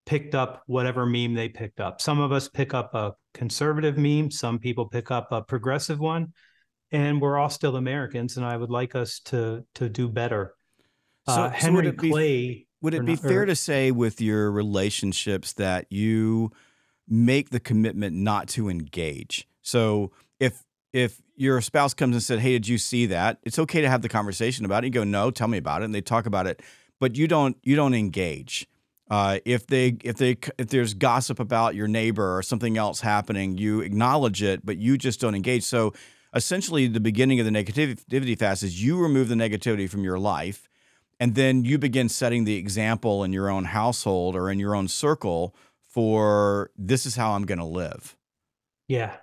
B: picked up whatever meme they picked up. Some of us pick up a conservative meme, some people pick up a progressive one, and we're all still Americans and I would like us to to do better.
A: So-
B: uh,
A: so would
B: Henry
A: it be-
B: Clay
A: Would it be
B: not-
A: fair
B: or-
A: to say with your relationships that you make the commitment not to engage? So if if your spouse comes and said, "Hey, did you see that?" It's okay to have the conversation about it. You go, "No, tell me about it," and they talk about it, but you don't you don't engage. Uh, if they if they if there's gossip about your neighbor or something else happening, you acknowledge it, but you just don't engage. So essentially, the beginning of the negativity fast is you remove the negativity from your life and then you begin setting the example in your own household or in your own circle for this is how I'm going to live.
B: Yeah.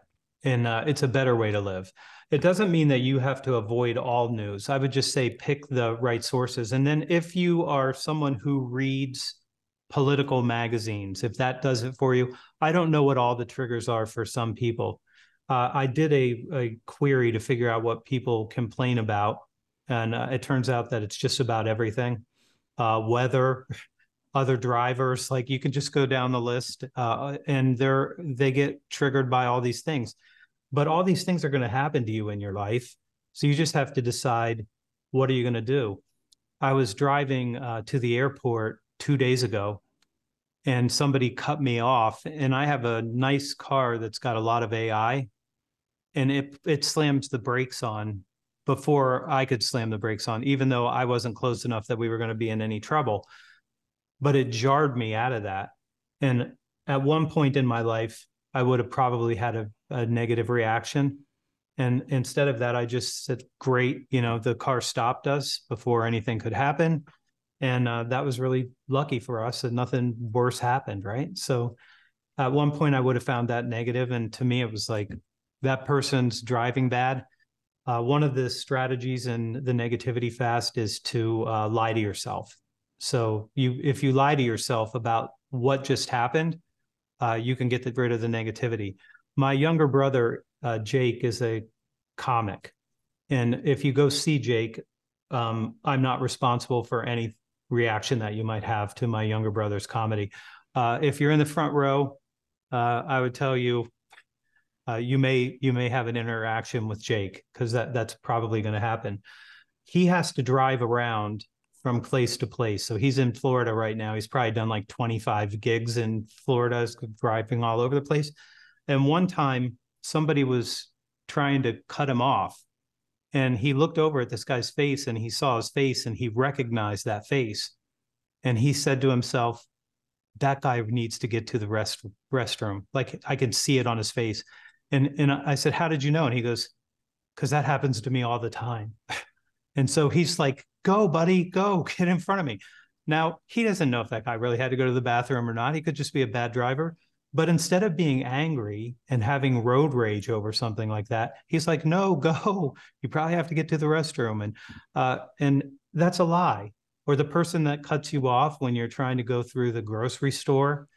B: And uh, it's a better way to live. It doesn't mean that you have to avoid all news. I would just say pick the right sources. And then if you are someone who reads political magazines, if that does it for you, I don't know what all the triggers are for some people. Uh, I did a, a query to figure out what people complain about. And uh, it turns out that it's just about everything. Uh, weather, other drivers like you can just go down the list uh, and they're they get triggered by all these things. But all these things are going to happen to you in your life. So you just have to decide what are you going to do? I was driving uh, to the airport two days ago and somebody cut me off and i have a nice car that's got a lot of ai and it it slams the brakes on before i could slam the brakes on even though i wasn't close enough that we were going to be in any trouble but it jarred me out of that. And at one point in my life, I would have probably had a, a negative reaction. And instead of that, I just said, great, you know, the car stopped us before anything could happen. And uh, that was really lucky for us that nothing worse happened. Right. So at one point, I would have found that negative, And to me, it was like that person's driving bad. Uh, one of the strategies in the negativity fast is to uh, lie to yourself. So you, if you lie to yourself about what just happened, uh, you can get rid of the negativity. My younger brother uh, Jake is a comic, and if you go see Jake, um, I'm not responsible for any reaction that you might have to my younger brother's comedy. Uh, if you're in the front row, uh, I would tell you uh, you may you may have an interaction with Jake because that that's probably going to happen. He has to drive around from place to place. So he's in Florida right now. He's probably done like 25 gigs in Florida, driving all over the place. And one time, somebody was trying to cut him off, and he looked over at this guy's face, and he saw his face, and he recognized that face, and he said to himself, "That guy needs to get to the rest restroom. Like I can see it on his face." And and I said, "How did you know?" And he goes, "Because that happens to me all the time." and so he's like, "Go, buddy, go, get in front of me." Now he doesn't know if that guy really had to go to the bathroom or not. He could just be a bad driver. But instead of being angry and having road rage over something like that, he's like, "No, go. You probably have to get to the restroom." And uh, and that's a lie. Or the person that cuts you off when you're trying to go through the grocery store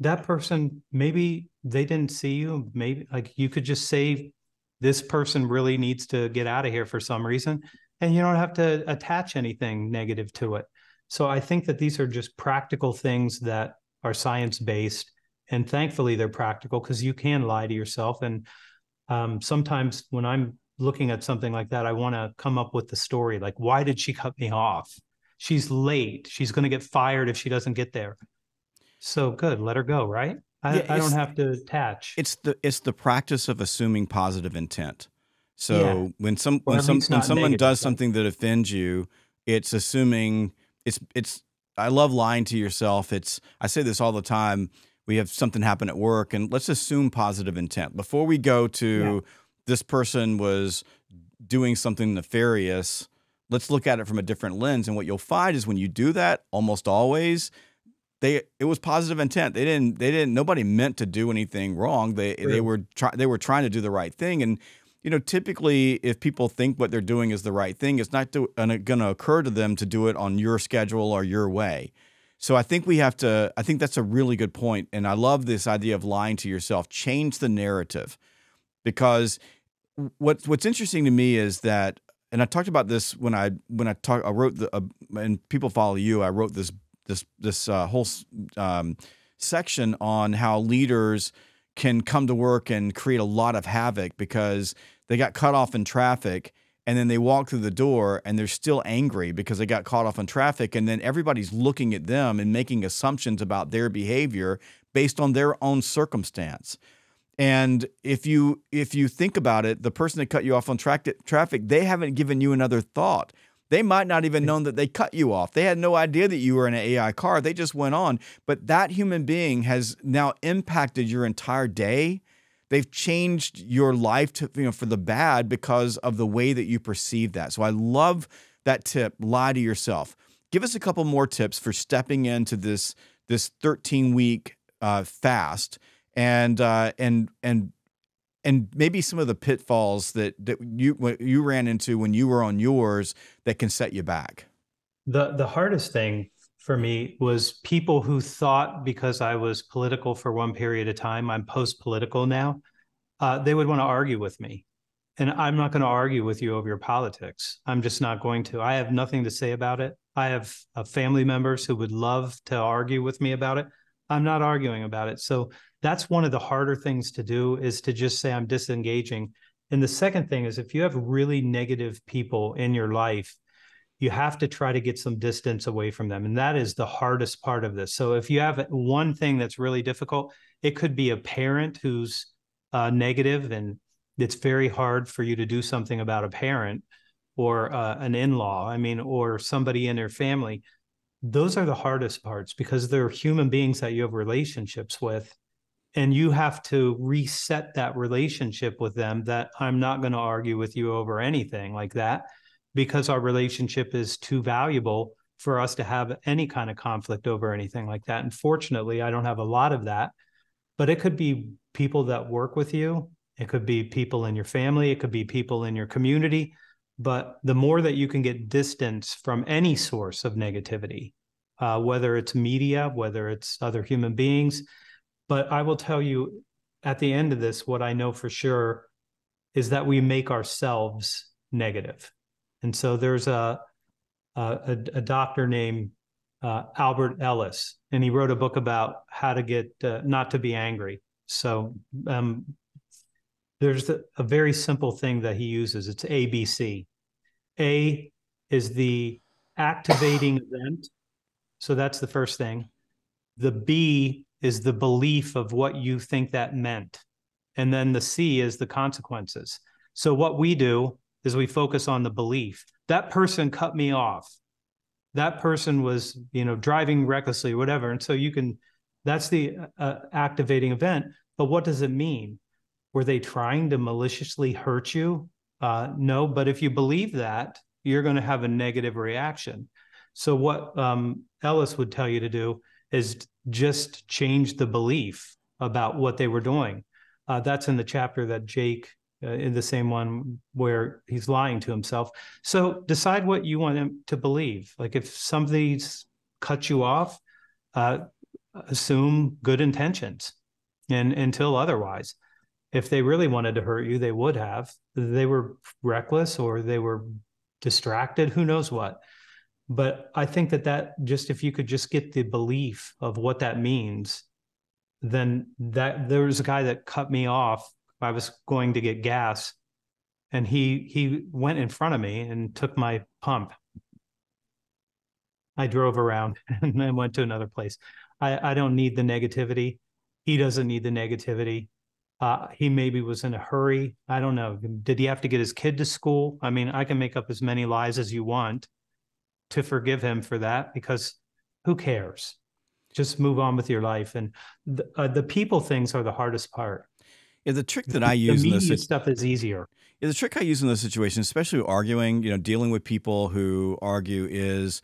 B: that person maybe they didn't see you maybe like you could just say this person really needs to get out of here for some reason and you don't have to attach anything negative to it so i think that these are just practical things that are science based and thankfully they're practical because you can lie to yourself and um, sometimes when i'm looking at something like that i want to come up with the story like why did she cut me off she's late she's going to get fired if she doesn't get there so good. Let her go, right? I, yeah, I don't have to attach.
A: It's the it's the practice of assuming positive intent. So yeah. when some when some when someone does something that offends you, it's assuming it's it's I love lying to yourself. It's I say this all the time. We have something happen at work and let's assume positive intent. Before we go to yeah. this person was doing something nefarious, let's look at it from a different lens and what you'll find is when you do that almost always they it was positive intent. They didn't they didn't nobody meant to do anything wrong. They they were try, they were trying to do the right thing and you know typically if people think what they're doing is the right thing, it's not going to occur to them to do it on your schedule or your way. So I think we have to I think that's a really good point and I love this idea of lying to yourself. Change the narrative. Because what what's interesting to me is that and I talked about this when I when I talk I wrote the uh, and people follow you I wrote this this this uh, whole um, section on how leaders can come to work and create a lot of havoc because they got cut off in traffic and then they walk through the door and they're still angry because they got caught off in traffic and then everybody's looking at them and making assumptions about their behavior based on their own circumstance. And if you if you think about it the person that cut you off on tra- traffic they haven't given you another thought they might not even known that they cut you off. They had no idea that you were in an AI car. They just went on. But that human being has now impacted your entire day. They've changed your life to, you know, for the bad because of the way that you perceive that. So I love that tip. Lie to yourself. Give us a couple more tips for stepping into this this 13 week uh, fast and uh, and and and maybe some of the pitfalls that that you you ran into when you were on yours that can set you back.
B: The the hardest thing for me was people who thought because I was political for one period of time, I'm post political now. Uh, they would want to argue with me, and I'm not going to argue with you over your politics. I'm just not going to. I have nothing to say about it. I have uh, family members who would love to argue with me about it. I'm not arguing about it. So that's one of the harder things to do is to just say I'm disengaging. And the second thing is if you have really negative people in your life, you have to try to get some distance away from them. And that is the hardest part of this. So if you have one thing that's really difficult, it could be a parent who's uh, negative and it's very hard for you to do something about a parent or uh, an in-law i mean or somebody in their family those are the hardest parts because they're human beings that you have relationships with and you have to reset that relationship with them that I'm not going to argue with you over anything like that because our relationship is too valuable for us to have any kind of conflict over anything like that. And fortunately, I don't have a lot of that, but it could be people that work with you It could be people in your family, it could be people in your community. But the more that you can get distance from any source of negativity, uh, whether it's media, whether it's other human beings. But I will tell you at the end of this, what I know for sure is that we make ourselves negative. And so there's a, a, a doctor named uh, Albert Ellis, and he wrote a book about how to get uh, not to be angry. So um, there's a, a very simple thing that he uses. It's ABC. A is the activating event. So that's the first thing. The B is the belief of what you think that meant. And then the C is the consequences. So what we do is we focus on the belief. That person cut me off. That person was, you know, driving recklessly, whatever. And so you can, that's the uh, activating event. But what does it mean? Were they trying to maliciously hurt you? Uh, no, but if you believe that, you're going to have a negative reaction. So what um, Ellis would tell you to do is just change the belief about what they were doing. Uh, that's in the chapter that Jake, uh, in the same one where he's lying to himself. So decide what you want him to believe. Like if somebody's cut you off, uh, assume good intentions, and until otherwise, if they really wanted to hurt you, they would have. They were reckless or they were distracted. Who knows what? But I think that that just if you could just get the belief of what that means, then that there was a guy that cut me off. I was going to get gas, and he he went in front of me and took my pump. I drove around and then went to another place. I, I don't need the negativity. He doesn't need the negativity. Uh, he maybe was in a hurry. I don't know. Did he have to get his kid to school? I mean, I can make up as many lies as you want to forgive him for that because who cares? Just move on with your life. And the, uh, the people things are the hardest part.
A: Yeah, the trick that I use
B: the
A: in
B: media
A: this
B: stuff is easier.
A: Yeah, the trick I use in those situations, especially arguing, you know, dealing with people who argue, is,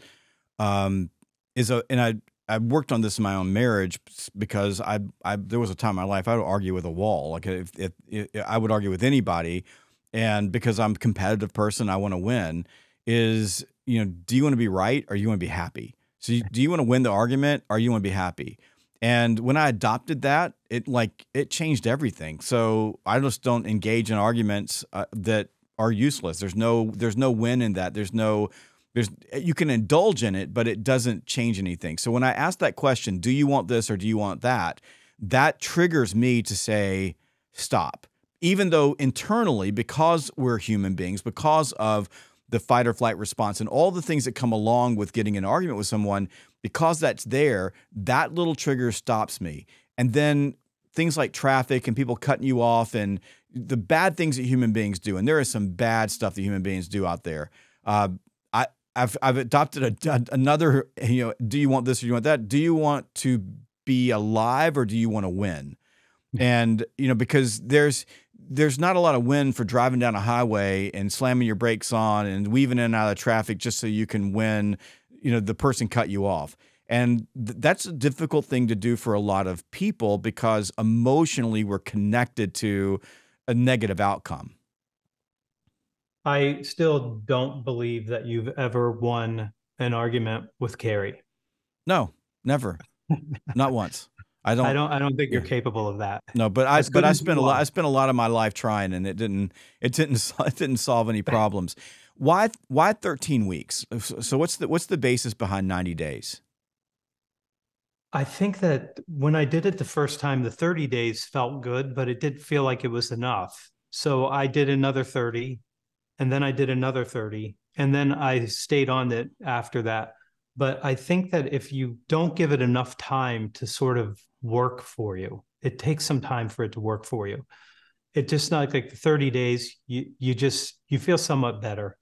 A: um, is a, and I I worked on this in my own marriage because I I there was a time in my life I would argue with a wall, like if, if, if I would argue with anybody, and because I'm a competitive person, I want to win. Is you know, do you want to be right or you want to be happy? So, you, do you want to win the argument or you want to be happy? And when I adopted that, it like it changed everything. So I just don't engage in arguments uh, that are useless. There's no there's no win in that. There's no there's you can indulge in it, but it doesn't change anything. So when I ask that question, do you want this or do you want that? That triggers me to say stop. Even though internally because we're human beings, because of the fight or flight response and all the things that come along with getting an argument with someone, because that's there, that little trigger stops me. And then things like traffic and people cutting you off and the bad things that human beings do, and there is some bad stuff that human beings do out there. Uh, I've, I've adopted a, another, you know, do you want this or do you want that? Do you want to be alive or do you want to win? Hmm. And, you know, because there's, there's not a lot of win for driving down a highway and slamming your brakes on and weaving in and out of traffic just so you can win, you know, the person cut you off. And th- that's a difficult thing to do for a lot of people because emotionally we're connected to a negative outcome.
B: I still don't believe that you've ever won an argument with Carrie.
A: No, never. Not once. I don't.
B: I don't. I don't think you're capable of that.
A: No, but I. But I spent a lot. I spent a lot of my life trying, and it didn't. It didn't. It didn't solve any problems. Why? Why 13 weeks? So what's the what's the basis behind 90 days?
B: I think that when I did it the first time, the 30 days felt good, but it didn't feel like it was enough. So I did another 30, and then I did another 30, and then I stayed on it after that. But I think that if you don't give it enough time to sort of work for you. It takes some time for it to work for you. It just not like 30 days, you you just you feel somewhat better.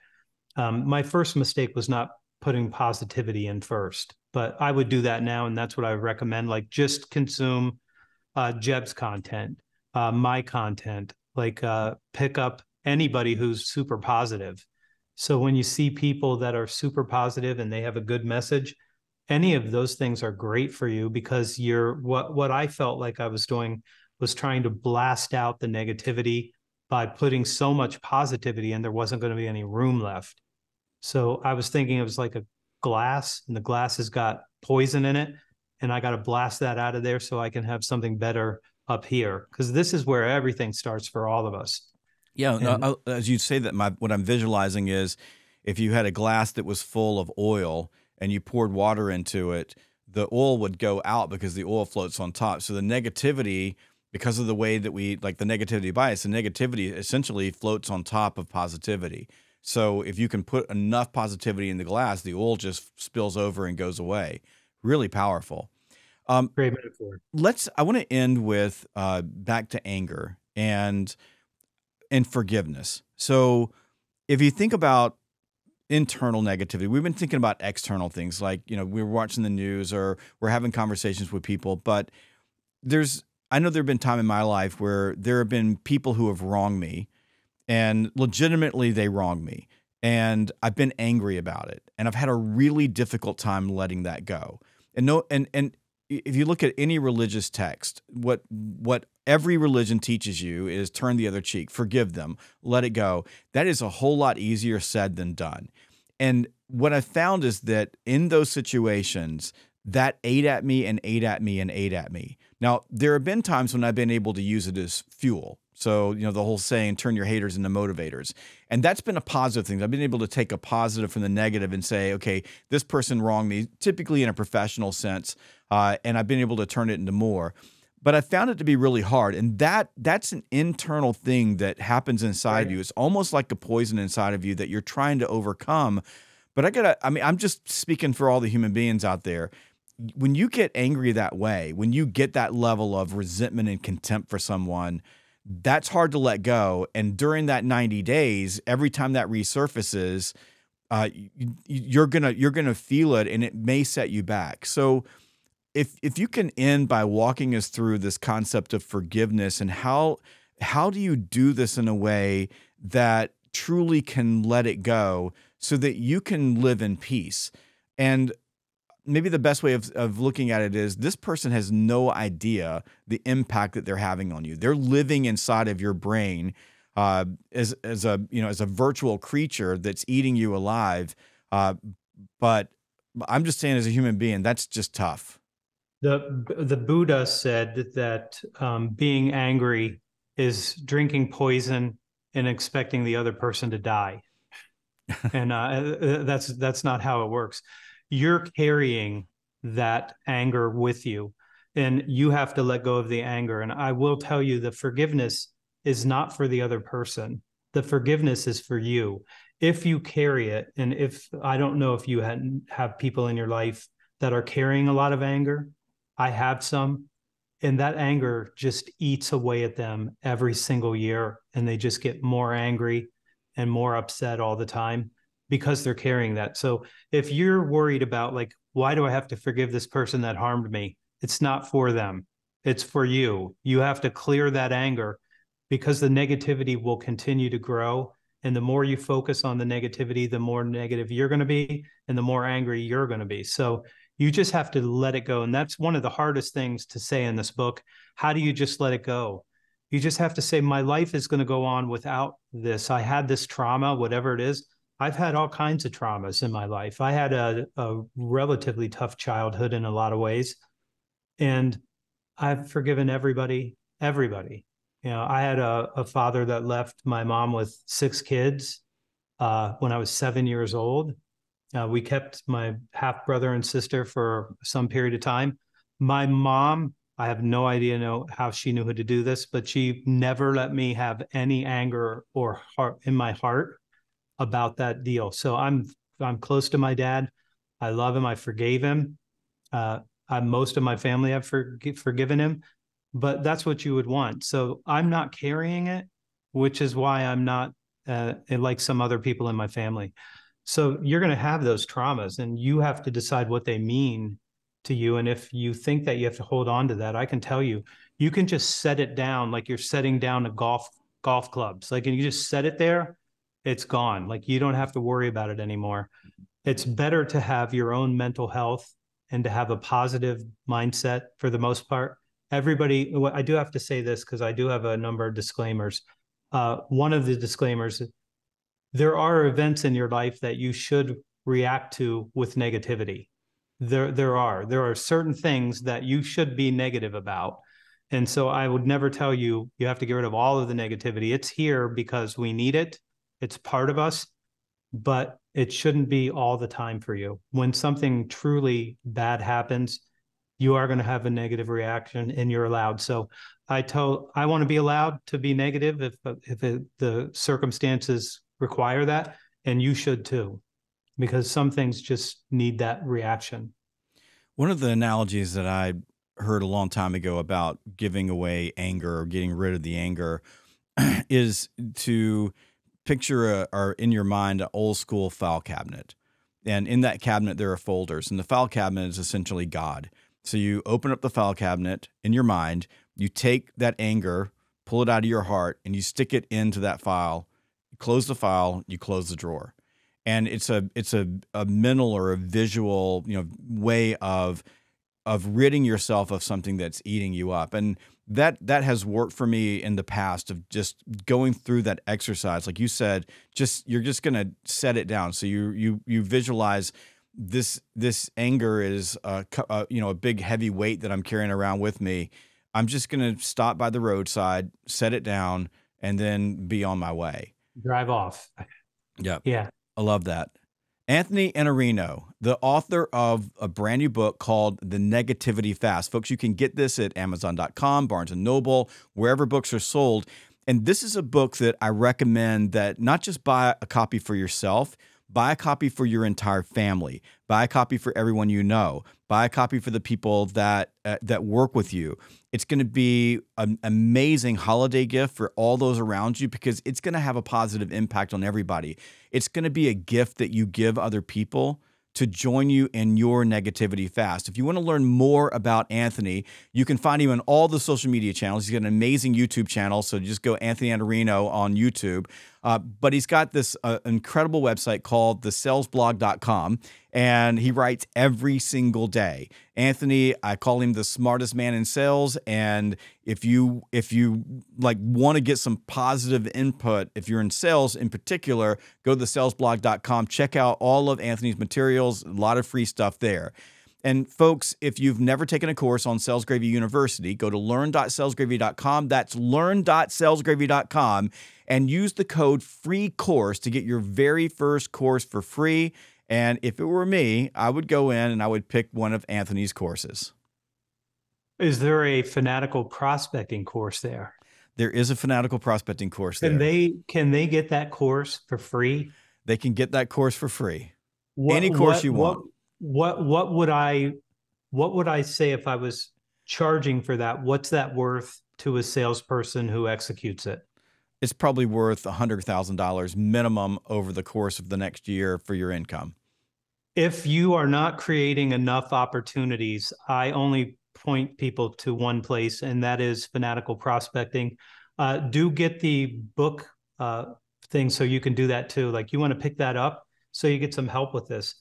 B: Um, my first mistake was not putting positivity in first, but I would do that now, and that's what I recommend. Like just consume uh, Jeb's content, uh, my content, like uh, pick up anybody who's super positive. So when you see people that are super positive and they have a good message, any of those things are great for you because you're what what I felt like I was doing was trying to blast out the negativity by putting so much positivity in, there wasn't going to be any room left. So I was thinking it was like a glass, and the glass has got poison in it, and I got to blast that out of there so I can have something better up here because this is where everything starts for all of us.
A: Yeah, and, uh, as you say that, my what I'm visualizing is if you had a glass that was full of oil and you poured water into it, the oil would go out because the oil floats on top. So the negativity, because of the way that we like the negativity bias, the negativity essentially floats on top of positivity. So if you can put enough positivity in the glass, the oil just spills over and goes away. Really powerful.
B: Um, Great metaphor.
A: Let's. I want to end with uh, back to anger and and forgiveness. So if you think about internal negativity. We've been thinking about external things like, you know, we are watching the news or we're having conversations with people, but there's I know there've been time in my life where there have been people who have wronged me and legitimately they wronged me and I've been angry about it and I've had a really difficult time letting that go. And no and and if you look at any religious text, what what every religion teaches you is turn the other cheek, forgive them, let it go. That is a whole lot easier said than done. And what I found is that in those situations, that ate at me and ate at me and ate at me. Now, there have been times when I've been able to use it as fuel. So, you know, the whole saying, turn your haters into motivators. And that's been a positive thing. I've been able to take a positive from the negative and say, okay, this person wronged me, typically in a professional sense, uh, and I've been able to turn it into more. But I found it to be really hard. And that that's an internal thing that happens inside right. you. It's almost like a poison inside of you that you're trying to overcome. But I gotta, I mean, I'm just speaking for all the human beings out there when you get angry that way, when you get that level of resentment and contempt for someone, that's hard to let go. And during that 90 days, every time that resurfaces, uh, you're gonna you're gonna feel it, and it may set you back. So, if if you can end by walking us through this concept of forgiveness and how how do you do this in a way that truly can let it go, so that you can live in peace. And maybe the best way of, of looking at it is this person has no idea the impact that they're having on you. They're living inside of your brain uh, as as a you know as a virtual creature that's eating you alive. Uh, but I'm just saying, as a human being, that's just tough.
B: The the Buddha said that um, being angry is drinking poison and expecting the other person to die, and uh, that's that's not how it works. You're carrying that anger with you and you have to let go of the anger. And i will tell you the forgiveness is not for the other person. The forgiveness is for you. If you carry it and if i don't know if you had, have people in your life that are carrying a lot of anger i have some and that anger just eats away at them every single year and they just get more angry and more upset all the time because they're carrying that. So if you're worried about like, why do I have to forgive this person that harmed me? It's not for them. It's for you. You have to clear that anger because the negativity will continue to grow. And the more you focus on the negativity, the more negative you're going to be and the more angry you're going to be. So you just have to let it go. And that's one of the hardest things to say in this book. How do you just let it go? You just have to say, My life is going to go on without this. I had this trauma, whatever it is. I've had all kinds of traumas in my life. I had a, a relatively tough childhood in a lot of ways. And I've forgiven everybody, everybody. You know, I had a, a father that left my mom with six kids uh, when I was seven years old. Uh, we kept my half brother and sister for some period of time. My mom, I have no idea know how she knew how to do this, but she never let me have any anger or heart in my heart about that deal. So I'm I'm close to my dad. I love him. I forgave him. Uh, I, most of my family have for, forgiven him, but that's what you would want. So I'm not carrying it, which is why I'm not uh, like some other people in my family. So you're going to have those traumas, and you have to decide what they mean to you. And if you think that you have to hold on to that, I can tell you, you can just set it down like you're setting down a golf golf clubs. Like, and you just set it there it's gone. Like you don't have to worry about it anymore. It's better to have your own mental health and to have a positive mindset for the most part everybody, I do have to say this because I do have a number of disclaimers. Uh, one of the disclaimers there are events in your life that you should react to with negativity. There, there are. There are certain things that you should be negative about. And so I would never tell you you have to get rid of all of the negativity. It's here because we need it. It's part of us, but it shouldn't be all the time for you. When something truly bad happens, you are going to have a negative reaction and you're allowed. So I tell I want to be allowed to be negative if if it, the circumstances require that and you should too because some things just need that reaction.
A: One of the analogies that I heard a long time ago about giving away anger or getting rid of the anger is to picture a, or in your mind an old school file cabinet. And in that cabinet, there are folders, and the file cabinet is essentially God. So you open up the file cabinet in your mind, you take that anger, pull it out of your heart, and you stick it into that file. Close the file, you close the drawer. And it's a it's a, a mental or a visual, you know, way of of ridding yourself of something that's eating you up. And that that has worked for me in the past of just going through that exercise. Like you said, just you're just gonna set it down. So you you you visualize this this anger is a, a, you know a big heavy weight that I'm carrying around with me. I'm just gonna stop by the roadside, set it down, and then be on my way.
B: Drive off.
A: Yeah.
B: Yeah.
A: I love that. Anthony Iannarino, the author of a brand new book called The Negativity Fast. Folks, you can get this at Amazon.com, Barnes and Noble, wherever books are sold. And this is a book that I recommend that not just buy a copy for yourself, buy a copy for your entire family, buy a copy for everyone you know, buy a copy for the people that uh, that work with you. It's going to be an amazing holiday gift for all those around you because it's going to have a positive impact on everybody. It's going to be a gift that you give other people to join you in your negativity fast. If you want to learn more about Anthony, you can find him on all the social media channels. He's got an amazing YouTube channel, so just go Anthony Iannarino on YouTube. Uh, but he's got this uh, incredible website called thesalesblog.com, and he writes every single day. Anthony, I call him the smartest man in sales, and if you if you like want to get some positive input, if you're in sales in particular, go to thesalesblog.com. Check out all of Anthony's materials, a lot of free stuff there. And folks, if you've never taken a course on Sales Gravy University, go to learn.salesgravy.com. That's learn.salesgravy.com and use the code free course to get your very first course for free. And if it were me, I would go in and I would pick one of Anthony's courses.
B: Is there a fanatical prospecting course there?
A: There is a fanatical prospecting course
B: can
A: there.
B: they can they get that course for free?
A: They can get that course for free. What, Any course what, you want.
B: What, what what would I what would I say if I was charging for that? What's that worth to a salesperson who executes it?
A: It's probably worth $100,000 minimum over the course of the next year for your income.
B: If you are not creating enough opportunities, I only point people to one place, and that is fanatical prospecting. Uh, do get the book uh, thing so you can do that too. Like you want to pick that up so you get some help with this.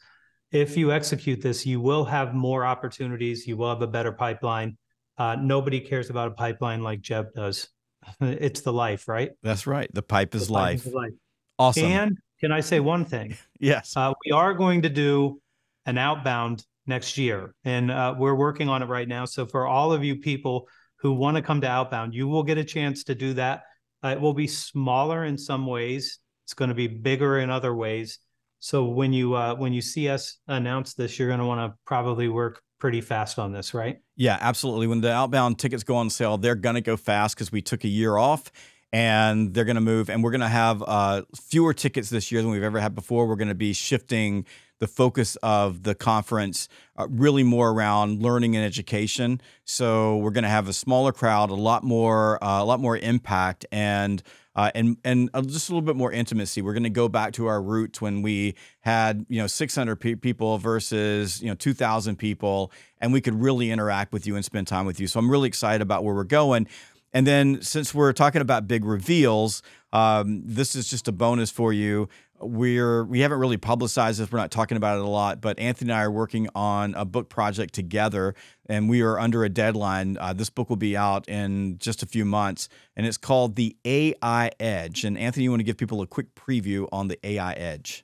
B: If you execute this, you will have more opportunities. You will have a better pipeline. Uh, nobody cares about a pipeline like Jeb does. it's the life, right?
A: That's right. The pipe is, the life. Pipe is life. Awesome.
B: And can I say one thing?
A: yes.
B: Uh, we are going to do an outbound next year, and uh, we're working on it right now. So for all of you people who want to come to outbound, you will get a chance to do that. Uh, it will be smaller in some ways. It's going to be bigger in other ways. So when you uh, when you see us announce this, you're going to want to probably work pretty fast on this, right?
A: Yeah, absolutely. When the outbound tickets go on sale, they're going to go fast because we took a year off and they're going to move. And we're going to have uh, fewer tickets this year than we've ever had before. We're going to be shifting the focus of the conference uh, really more around learning and education. So we're going to have a smaller crowd, a lot more, uh, a lot more impact, and uh, and and just a little bit more intimacy. We're going to go back to our roots when we had you know 600 pe- people versus you know 2,000 people, and we could really interact with you and spend time with you. So I'm really excited about where we're going. And then since we're talking about big reveals, um, this is just a bonus for you. we're we haven't really publicized this. We're not talking about it a lot, but Anthony and I are working on a book project together, and we are under a deadline. Uh, this book will be out in just a few months, and it's called The AI Edge. And Anthony, you want to give people a quick preview on the AI Edge?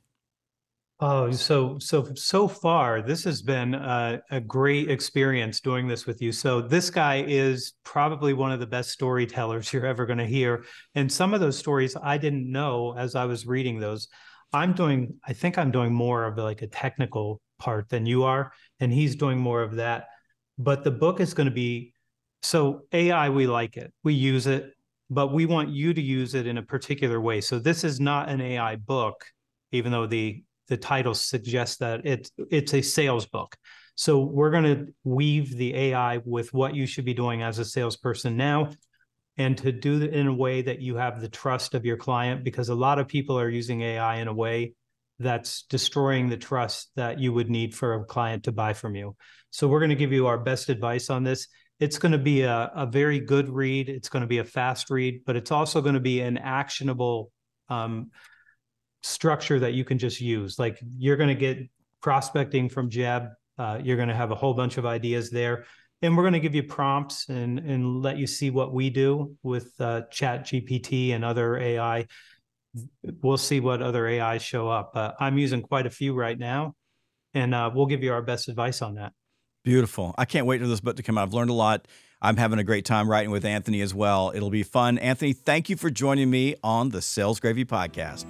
B: Oh, so so so far, this has been a, a, great experience doing this with you. So this guy is probably one of the best storytellers you're ever going to hear, and some of those stories I didn't know as I was reading those. I'm doing, I think I'm doing more of like a technical part than you are, and he's doing more of that. But the book is going to be so AI. We like it, we use it, but we want you to use it in a particular way. So this is not an AI book, even though the the title suggests that it's it's a sales book. So we're going to weave the AI with what you should be doing as a salesperson now and to do it in a way that you have the trust of your client because a lot of people are using AI in a way that's destroying the trust that you would need for a client to buy from you. So we're going to give you our best advice on this. It's going to be a, a very good read. It's going to be a fast read, but it's also going to be an actionable um, structure that you can just use. Like you're going to get prospecting from Jeb. Uh, you're going to have a whole bunch of ideas there. And we're going to give you prompts and, and let you see what we do with uh, Chat GPT and other AI. We'll see what other AI show up. Uh, I'm using quite a few right now, and uh, we'll give you our best advice on that.
A: Beautiful. I can't wait for this book to come out. I've learned a lot. I'm having a great time writing with Anthony as well. It'll be fun. Anthony, thank you for joining me on the Sales Gravy Podcast.